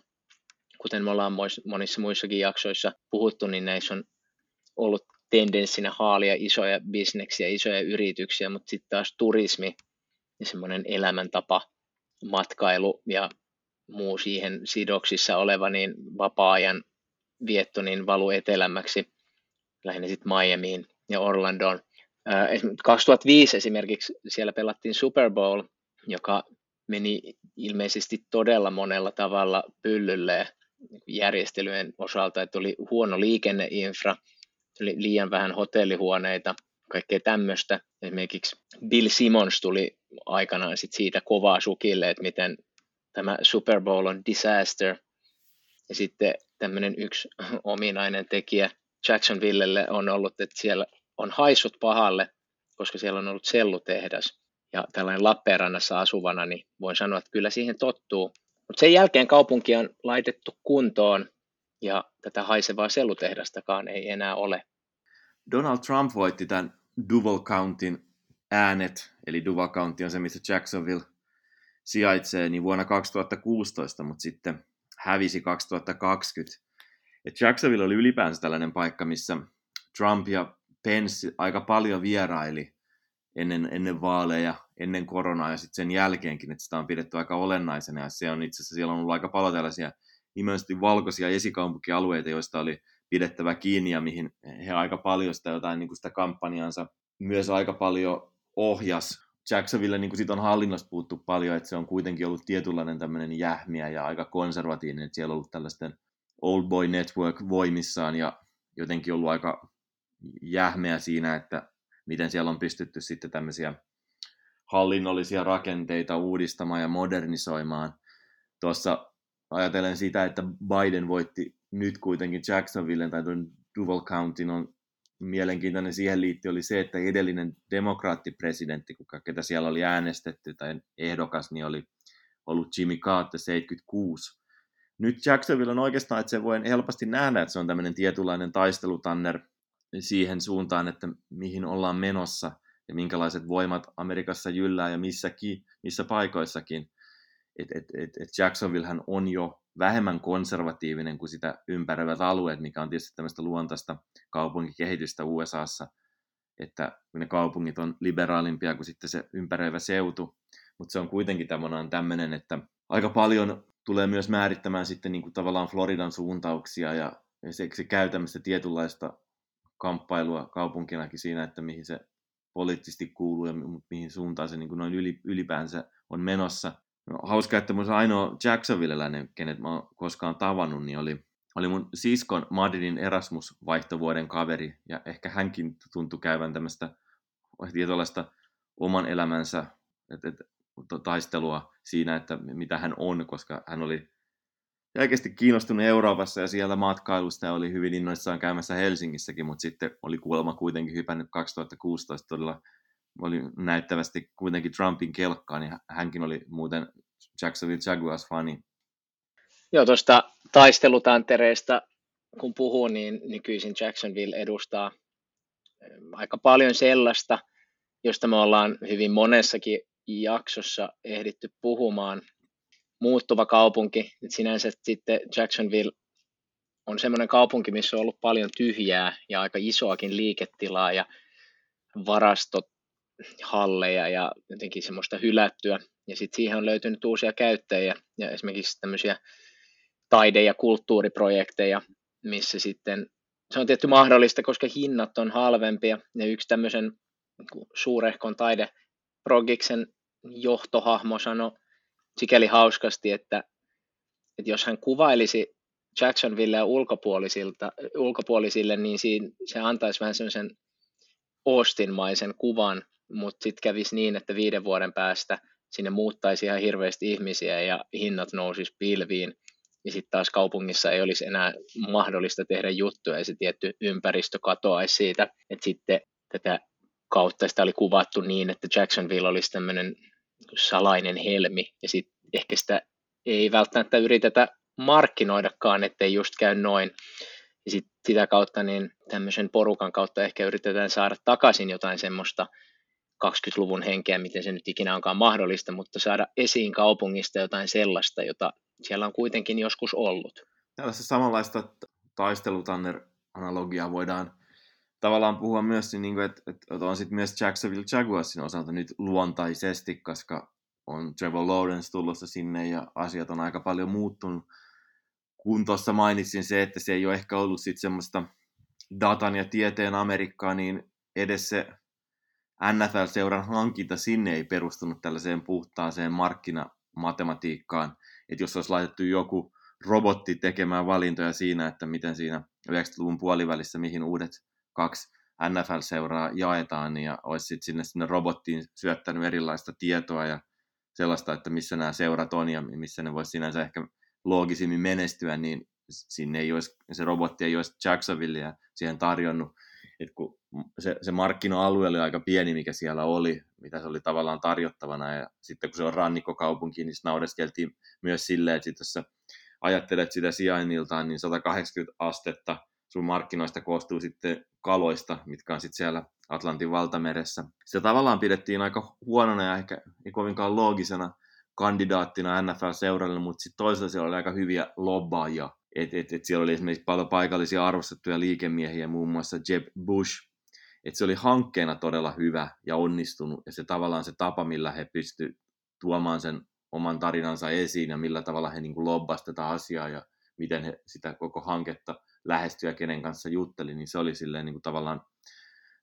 kuten me ollaan monissa muissakin jaksoissa puhuttu, niin näissä on ollut tendenssinä haalia isoja bisneksiä, isoja yrityksiä, mutta sitten taas turismi ja semmoinen elämäntapa, matkailu ja muu siihen sidoksissa oleva niin vapaa-ajan vietto niin valu etelämmäksi, lähinnä sitten Miamiin ja Orlandoon. 2005 esimerkiksi siellä pelattiin Super Bowl, joka meni ilmeisesti todella monella tavalla pyllylle järjestelyjen osalta, että oli huono liikenneinfra, oli liian vähän hotellihuoneita, kaikkea tämmöistä. Esimerkiksi Bill Simmons tuli aikanaan sit siitä kovaa sukille, että miten tämä Super Bowl on disaster. Ja sitten tämmöinen yksi ominainen tekijä Jacksonvillelle on ollut, että siellä on haissut pahalle, koska siellä on ollut sellutehdas. Ja tällainen Lappeenrannassa asuvana, niin voin sanoa, että kyllä siihen tottuu. Mutta sen jälkeen kaupunki on laitettu kuntoon ja tätä haisevaa sellutehdastakaan ei enää ole. Donald Trump voitti tämän Duval Countyn äänet, eli Duval County on se, missä Jacksonville sijaitsee, niin vuonna 2016, mutta sitten hävisi 2020. Et Jacksonville oli ylipäänsä tällainen paikka, missä Trump ja Pence aika paljon vieraili ennen, ennen vaaleja, ennen koronaa ja sitten sen jälkeenkin, että sitä on pidetty aika olennaisena. Ja se on itse asiassa, siellä on ollut aika paljon tällaisia nimenomaan valkoisia esikaupunkialueita, joista oli pidettävä kiinni ja mihin he aika paljon sitä jotain niin kuin sitä kampanjansa myös aika paljon ohjas. Jacksonville niin kuin siitä on hallinnosta puhuttu paljon, että se on kuitenkin ollut tietynlainen tämmöinen jähmiä ja aika konservatiivinen, että siellä on ollut tällaisten Old Boy Network voimissaan ja jotenkin ollut aika jähmeä siinä, että miten siellä on pystytty sitten tämmöisiä hallinnollisia rakenteita uudistamaan ja modernisoimaan. Tuossa ajatellen sitä, että Biden voitti nyt kuitenkin Jacksonville tai tuon Duval Countyn on mielenkiintoinen siihen liittyen oli se, että edellinen demokraattipresidentti, kuka, ketä siellä oli äänestetty tai ehdokas, niin oli ollut Jimmy Carter 76. Nyt Jacksonville on oikeastaan, että se voi helposti nähdä, että se on tämmöinen tietynlainen taistelutanner siihen suuntaan, että mihin ollaan menossa ja minkälaiset voimat Amerikassa jyllää ja missäkin, missä paikoissakin. Et, et, et, et Jacksonvillehän on jo vähemmän konservatiivinen kuin sitä ympäröivät alueet, mikä on tietysti tämmöistä luontaista kaupunkikehitystä USAssa, että ne kaupungit on liberaalimpia kuin sitten se ympäröivä seutu, mutta se on kuitenkin tämmöinen, että aika paljon tulee myös määrittämään sitten niin kuin tavallaan Floridan suuntauksia ja, se, se käy tämmöistä tietynlaista kamppailua kaupunkinakin siinä, että mihin se poliittisesti kuuluu ja mihin suuntaan se niin kuin noin ylipäänsä on menossa. No, hauska, että mun ainoa Jacksonvilleläinen, kenet mä oon koskaan tavannut, niin oli, oli mun siskon Madridin Erasmus-vaihtovuoden kaveri, ja ehkä hänkin tuntui käyvän tämmöistä tietynlaista oman elämänsä et, et, taistelua siinä, että mitä hän on, koska hän oli oikeasti kiinnostunut Euroopassa ja siellä matkailusta ja oli hyvin innoissaan käymässä Helsingissäkin, mutta sitten oli kuulemma kuitenkin hypännyt 2016 todella oli näyttävästi kuitenkin Trumpin kelkkaan, niin hänkin oli muuten Jacksonville Jaguars-fani. Joo, tuosta taistelutantereesta kun puhuu, niin nykyisin Jacksonville edustaa aika paljon sellaista, josta me ollaan hyvin monessakin jaksossa ehditty puhumaan. Muuttuva kaupunki, että sinänsä sitten Jacksonville on semmoinen kaupunki, missä on ollut paljon tyhjää ja aika isoakin liiketilaa ja varastot halleja ja jotenkin semmoista hylättyä. Ja sitten siihen on löytynyt uusia käyttäjiä ja esimerkiksi tämmöisiä taide- ja kulttuuriprojekteja, missä sitten se on tietty mahdollista, koska hinnat on halvempia. Ja yksi tämmöisen suurehkon taideprogiksen johtohahmo sanoi sikäli hauskasti, että, että jos hän kuvailisi Jacksonville ja ulkopuolisilta, ulkopuolisille, niin siinä, se antaisi vähän semmoisen Austin-maisen kuvan mutta sitten kävisi niin, että viiden vuoden päästä sinne muuttaisi ihan hirveästi ihmisiä ja hinnat nousisi pilviin. ja sitten taas kaupungissa ei olisi enää mahdollista tehdä juttuja, ja se tietty ympäristö katoaisi siitä, että sitten tätä kautta sitä oli kuvattu niin, että Jacksonville olisi tämmöinen salainen helmi, ja sitten ehkä sitä ei välttämättä yritetä markkinoidakaan, ettei just käy noin. Ja sit sitä kautta niin tämmöisen porukan kautta ehkä yritetään saada takaisin jotain semmoista 20-luvun henkeä, miten se nyt ikinä onkaan mahdollista, mutta saada esiin kaupungista jotain sellaista, jota siellä on kuitenkin joskus ollut. Tällaista samanlaista taistelutanner-analogiaa voidaan tavallaan puhua myös, niin kuin, että, että on sitten myös Jacksonville Jaguarsin osalta nyt luontaisesti, koska on Trevor Lawrence tulossa sinne ja asiat on aika paljon muuttunut. Kun tuossa mainitsin se, että se ei ole ehkä ollut sitten semmoista datan ja tieteen Amerikkaa, niin edes se NFL-seuran hankinta sinne ei perustunut tällaiseen puhtaaseen markkinamatematiikkaan, että jos olisi laitettu joku robotti tekemään valintoja siinä, että miten siinä 90-luvun puolivälissä, mihin uudet kaksi NFL-seuraa jaetaan, ja olisi sitten sinne, sinne robottiin syöttänyt erilaista tietoa ja sellaista, että missä nämä seurat on ja missä ne voisi sinänsä ehkä loogisimmin menestyä, niin sinne ei olisi, se robotti ei olisi Jacksonvillea siihen tarjonnut. Et kun se, se markkina-alue oli aika pieni, mikä siellä oli, mitä se oli tavallaan tarjottavana, ja sitten kun se on rannikkokaupunki, niin naudeskeltiin myös silleen, että jos sä ajattelet sitä sijainniltaan, niin 180 astetta sun markkinoista koostuu sitten kaloista, mitkä on sitten siellä Atlantin valtameressä. Sitä tavallaan pidettiin aika huonona ja ehkä ei kovinkaan loogisena kandidaattina NFL-seuralle, mutta sitten toisaalta siellä oli aika hyviä lobbaajia. Et, et, et siellä oli esimerkiksi paljon paikallisia arvostettuja liikemiehiä, muun muassa Jeb Bush. Et se oli hankkeena todella hyvä ja onnistunut, ja se tavallaan se tapa, millä he pystyivät tuomaan sen oman tarinansa esiin ja millä tavalla he niin lobbasivat tätä asiaa ja miten he sitä koko hanketta lähestyi kenen kanssa jutteli, niin se oli silleen niin kuin tavallaan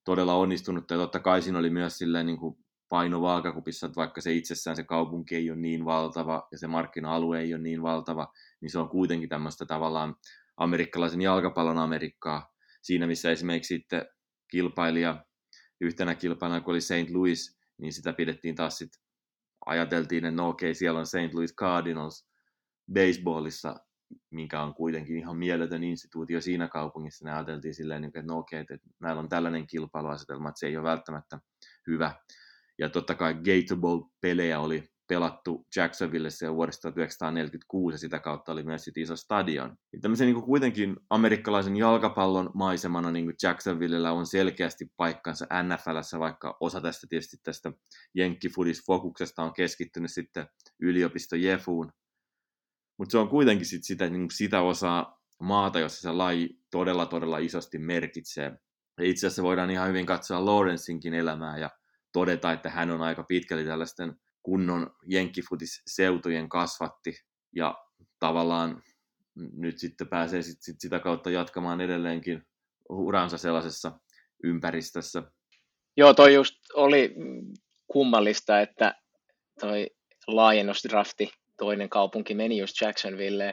todella onnistunut. Ja totta kai siinä oli myös silleen niin kuin paino vaakakupissa, että vaikka se itsessään se kaupunki ei ole niin valtava ja se markkina-alue ei ole niin valtava, niin se on kuitenkin tämmöistä tavallaan amerikkalaisen jalkapallon Amerikkaa. Siinä missä esimerkiksi sitten kilpailija, yhtenä kilpailijana kun oli St. Louis, niin sitä pidettiin taas sitten, ajateltiin, että no okei, siellä on St. Louis Cardinals baseballissa, mikä on kuitenkin ihan mieletön instituutio siinä kaupungissa, ne ajateltiin silleen, että no okei, että näillä on tällainen kilpailuasetelma, että se ei ole välttämättä hyvä. Ja totta kai Gator Bowl-pelejä oli pelattu Jacksonvillessä jo vuodesta 1946 ja sitä kautta oli myös iso stadion. Ja tämmöisen niin kuin kuitenkin amerikkalaisen jalkapallon maisemana niin kuin Jacksonvillellä on selkeästi paikkansa NFLssä, vaikka osa tästä tietysti tästä Jenkkifudis-fokuksesta on keskittynyt sitten yliopisto Jefuun. Mutta se on kuitenkin sit sitä, niin sitä osaa maata, jossa se laji todella todella isosti merkitsee. Ja itse asiassa voidaan ihan hyvin katsoa Lawrencinkin elämää ja todeta, että hän on aika pitkälti tällaisten kunnon jenkkifutis-seutujen kasvatti ja tavallaan nyt sitten pääsee sit, sit sitä kautta jatkamaan edelleenkin uransa sellaisessa ympäristössä. Joo, toi just oli kummallista, että toi laajennusdrafti, toinen kaupunki meni just Jacksonville,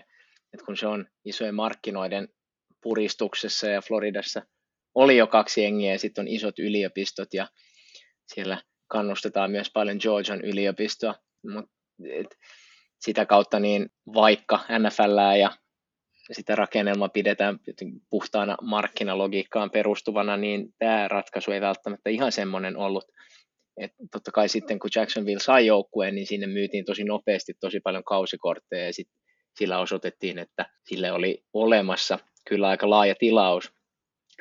että kun se on isojen markkinoiden puristuksessa ja Floridassa oli jo kaksi jengiä ja sitten on isot yliopistot ja siellä kannustetaan myös paljon Georgian yliopistoa, mutta sitä kautta niin vaikka NFL ja sitä rakennelma pidetään puhtaana markkinalogiikkaan perustuvana, niin tämä ratkaisu ei välttämättä ihan semmoinen ollut. Et totta kai sitten kun Jacksonville sai joukkueen, niin sinne myytiin tosi nopeasti tosi paljon kausikortteja ja sit sillä osoitettiin, että sille oli olemassa kyllä aika laaja tilaus,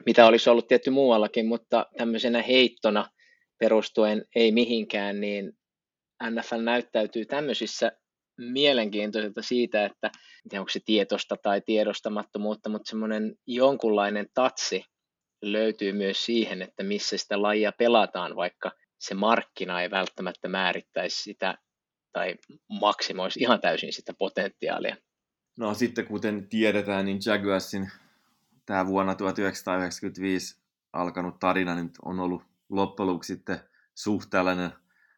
mitä olisi ollut tietty muuallakin, mutta tämmöisenä heittona perustuen ei mihinkään, niin NFL näyttäytyy tämmöisissä mielenkiintoiselta siitä, että onko se tietosta tai tiedostamattomuutta, mutta semmoinen jonkunlainen tatsi löytyy myös siihen, että missä sitä lajia pelataan, vaikka se markkina ei välttämättä määrittäisi sitä tai maksimoisi ihan täysin sitä potentiaalia. No sitten kuten tiedetään, niin Jaguarsin tämä vuonna 1995 alkanut tarina nyt on ollut loppujen sitten suhteellinen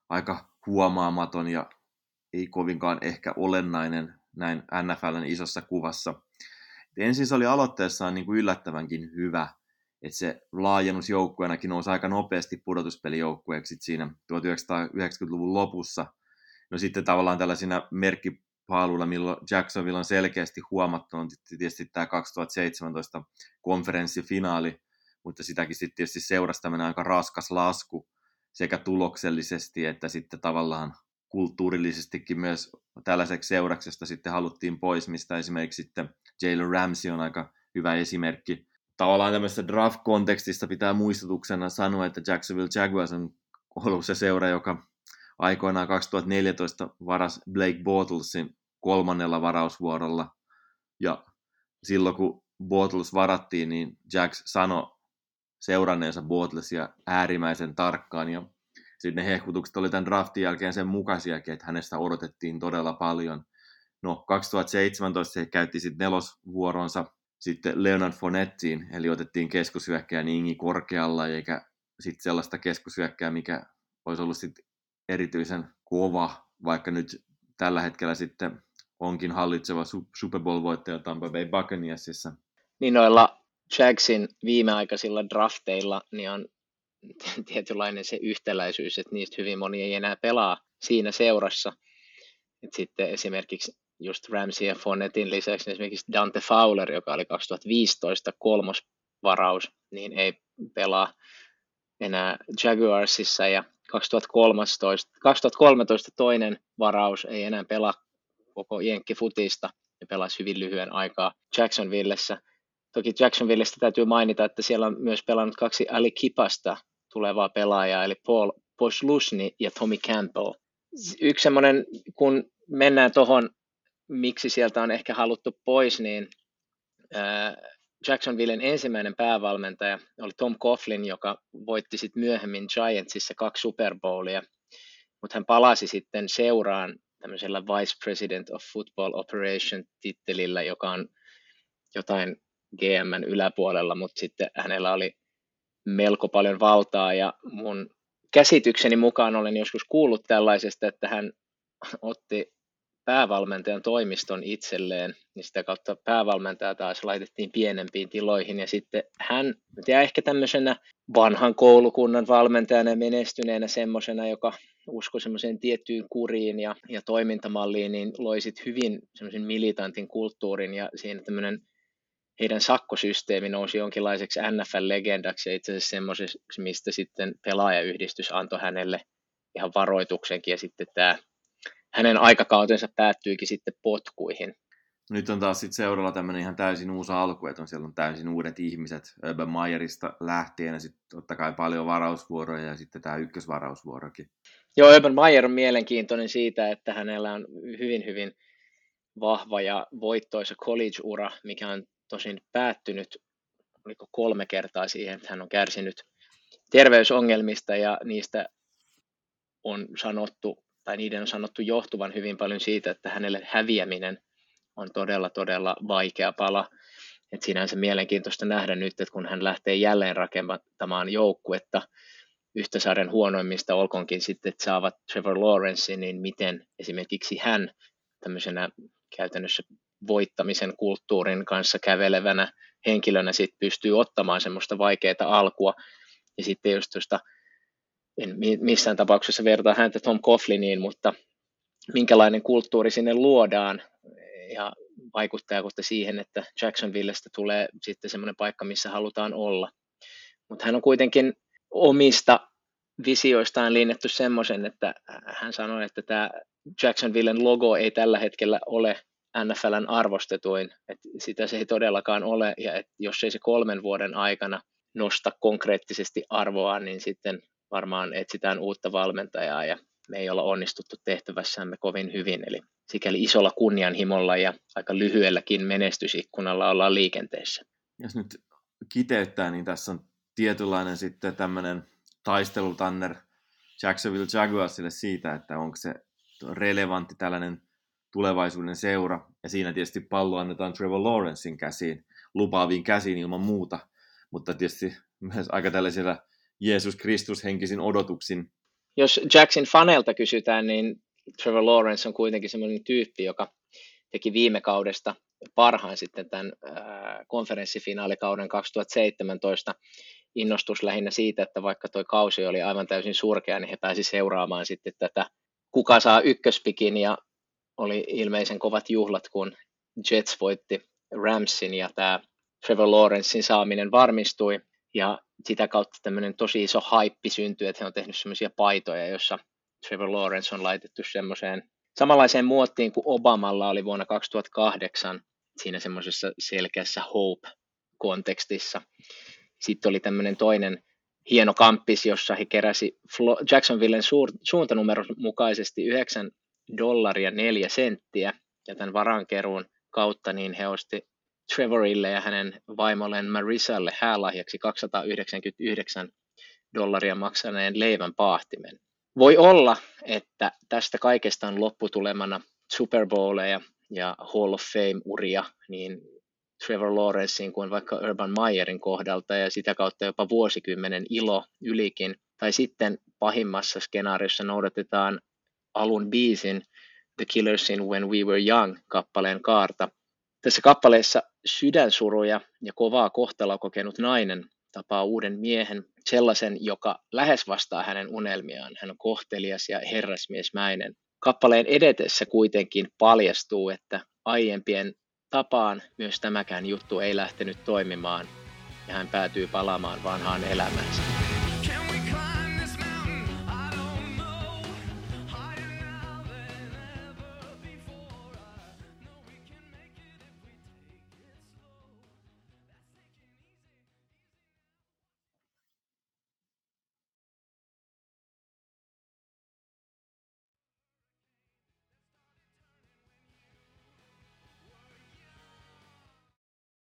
aika huomaamaton ja ei kovinkaan ehkä olennainen näin NFLn isossa kuvassa. Ensin se oli aloitteessaan niin kuin yllättävänkin hyvä, että se laajennus joukkueenakin nousi aika nopeasti pudotuspelijoukkueeksi siinä 1990-luvun lopussa. No sitten tavallaan tällaisina merkki paalulla, milloin Jacksonville on selkeästi huomattu, on tietysti tämä 2017 konferenssifinaali, mutta sitäkin sitten tietysti seurasi tämmöinen aika raskas lasku sekä tuloksellisesti että sitten tavallaan kulttuurillisestikin myös tällaiseksi seuraksesta sitten haluttiin pois, mistä esimerkiksi sitten Jalen Ramsey on aika hyvä esimerkki. Tavallaan tämmöisessä draft-kontekstista pitää muistutuksena sanoa, että Jacksonville Jaguars on ollut se seura, joka aikoinaan 2014 varas Blake Bortlesin kolmannella varausvuorolla. Ja silloin kun Bortles varattiin, niin Jacks sanoi seuranneensa Bortlesia äärimmäisen tarkkaan. Ja sitten ne hehkutukset oli tämän draftin jälkeen sen mukaisiakin, että hänestä odotettiin todella paljon. No, 2017 se käytti sitten nelosvuoronsa sitten Leonard Fonettiin, eli otettiin keskushyökkäjä Ingi korkealla, eikä sitten sellaista keskushyökkää, mikä olisi ollut sitten erityisen kova, vaikka nyt tällä hetkellä sitten onkin hallitseva Super Bowl-voittaja Tampa Bay Buccaneersissa. Niin noilla Jagsin viimeaikaisilla drafteilla niin on tietynlainen se yhtäläisyys, että niistä hyvin moni ei enää pelaa siinä seurassa. Et sitten esimerkiksi just Fonnetin lisäksi esimerkiksi Dante Fowler, joka oli 2015 kolmos varaus, niin ei pelaa enää Jaguarsissa ja 2013, 2013 toinen varaus ei enää pelaa koko Jenkki-futista ja pelasi hyvin lyhyen aikaa Jacksonvillessä. Toki Jacksonvillestä täytyy mainita, että siellä on myös pelannut kaksi Ali Kipasta tulevaa pelaajaa, eli Paul Poslusni ja Tommy Campbell. Yksi semmoinen, kun mennään tuohon, miksi sieltä on ehkä haluttu pois, niin Jacksonvillen ensimmäinen päävalmentaja oli Tom Coughlin, joka voitti sitten myöhemmin Giantsissa kaksi Super Bowlia, mutta hän palasi sitten seuraan tämmöisellä Vice President of Football Operation tittelillä, joka on jotain GMn yläpuolella, mutta sitten hänellä oli melko paljon valtaa. Ja mun käsitykseni mukaan olen joskus kuullut tällaisesta, että hän otti päävalmentajan toimiston itselleen, niin sitä kautta päävalmentaja taas laitettiin pienempiin tiloihin. Ja sitten hän, ja ehkä tämmöisenä vanhan koulukunnan valmentajana ja menestyneenä semmoisena, joka uskoi semmoiseen tiettyyn kuriin ja, ja toimintamalliin, niin loi sitten hyvin semmoisen militantin kulttuurin ja siinä tämmöinen heidän sakkosysteemi nousi jonkinlaiseksi NFL-legendaksi ja itse asiassa semmoisessa, mistä sitten pelaajayhdistys antoi hänelle ihan varoituksenkin. Ja sitten tämä hänen aikakautensa päättyikin sitten potkuihin. Nyt on taas sitten seuralla tämmöinen ihan täysin uusi alku, että on siellä on täysin uudet ihmiset Urban Meyerista lähtien ja sitten totta kai paljon varausvuoroja ja sitten tämä ykkösvarausvuorokin. Joo, Urban Meyer on mielenkiintoinen siitä, että hänellä on hyvin, hyvin vahva ja voittoisa college-ura, mikä on tosin päättynyt oliko kolme kertaa siihen, että hän on kärsinyt terveysongelmista ja niistä on sanottu, tai niiden on sanottu johtuvan hyvin paljon siitä, että hänelle häviäminen on todella, todella vaikea pala. Et sinänsä mielenkiintoista nähdä nyt, että kun hän lähtee jälleen rakentamaan joukkuetta yhtä sarjan huonoimmista, olkoonkin sitten, että saavat Trevor Lawrence, niin miten esimerkiksi hän tämmöisenä käytännössä voittamisen kulttuurin kanssa kävelevänä henkilönä sit pystyy ottamaan semmoista vaikeaa alkua. Ja sitten just tuosta, en missään tapauksessa vertaa häntä Tom Coughliniin, mutta minkälainen kulttuuri sinne luodaan ja vaikuttaako siihen, että Jacksonvillestä tulee sitten semmoinen paikka, missä halutaan olla. Mutta hän on kuitenkin omista visioistaan linjattu semmoisen, että hän sanoi, että tämä Jacksonvillen logo ei tällä hetkellä ole NFLn arvostetuin, että sitä se ei todellakaan ole, ja että jos ei se kolmen vuoden aikana nosta konkreettisesti arvoa, niin sitten varmaan etsitään uutta valmentajaa, ja me ei olla onnistuttu tehtävässämme kovin hyvin, eli sikäli isolla kunnianhimolla ja aika lyhyelläkin menestysikkunalla ollaan liikenteessä. Jos nyt kiteyttää, niin tässä on tietynlainen sitten tämmöinen taistelutanner Jacksonville Jaguarsille siitä, että onko se relevantti tällainen tulevaisuuden seura, ja siinä tietysti pallo annetaan Trevor Lawrencein käsiin, lupaaviin käsiin ilman muuta, mutta tietysti myös aika tällaisilla Jeesus Kristus henkisin odotuksin. Jos Jackson fanelta kysytään, niin Trevor Lawrence on kuitenkin sellainen tyyppi, joka teki viime kaudesta parhaan sitten tämän konferenssifinaalikauden 2017 innostus lähinnä siitä, että vaikka tuo kausi oli aivan täysin surkea, niin he pääsi seuraamaan sitten tätä, kuka saa ykköspikin ja oli ilmeisen kovat juhlat, kun Jets voitti Ramsin ja tämä Trevor Lawrencein saaminen varmistui ja sitä kautta tämmöinen tosi iso haippi syntyi, että he on tehnyt semmoisia paitoja, joissa Trevor Lawrence on laitettu semmoiseen samanlaiseen muottiin kuin Obamalla oli vuonna 2008 siinä semmoisessa selkeässä hope-kontekstissa. Sitten oli tämmöinen toinen hieno kamppis, jossa he keräsi Jacksonvillen suuntanumeron mukaisesti 9 dollaria 4 senttiä, ja tämän varankeruun kautta niin he osti Trevorille ja hänen vaimolleen Marisalle häälahjaksi 299 dollaria maksaneen leivän paahtimen. Voi olla, että tästä kaikesta on lopputulemana Super Bowleja ja Hall of Fame-uria niin Trevor Lawrencein kuin vaikka Urban Meyerin kohdalta ja sitä kautta jopa vuosikymmenen ilo ylikin. Tai sitten pahimmassa skenaariossa noudatetaan alun biisin The Killersin When We Were Young kappaleen kaarta. Tässä kappaleessa sydänsuruja ja kovaa kohtaloa kokenut nainen tapaa uuden miehen, sellaisen, joka lähes vastaa hänen unelmiaan. Hän on kohtelias ja herrasmiesmäinen. Kappaleen edetessä kuitenkin paljastuu, että aiempien tapaan myös tämäkään juttu ei lähtenyt toimimaan ja hän päätyy palaamaan vanhaan elämäänsä.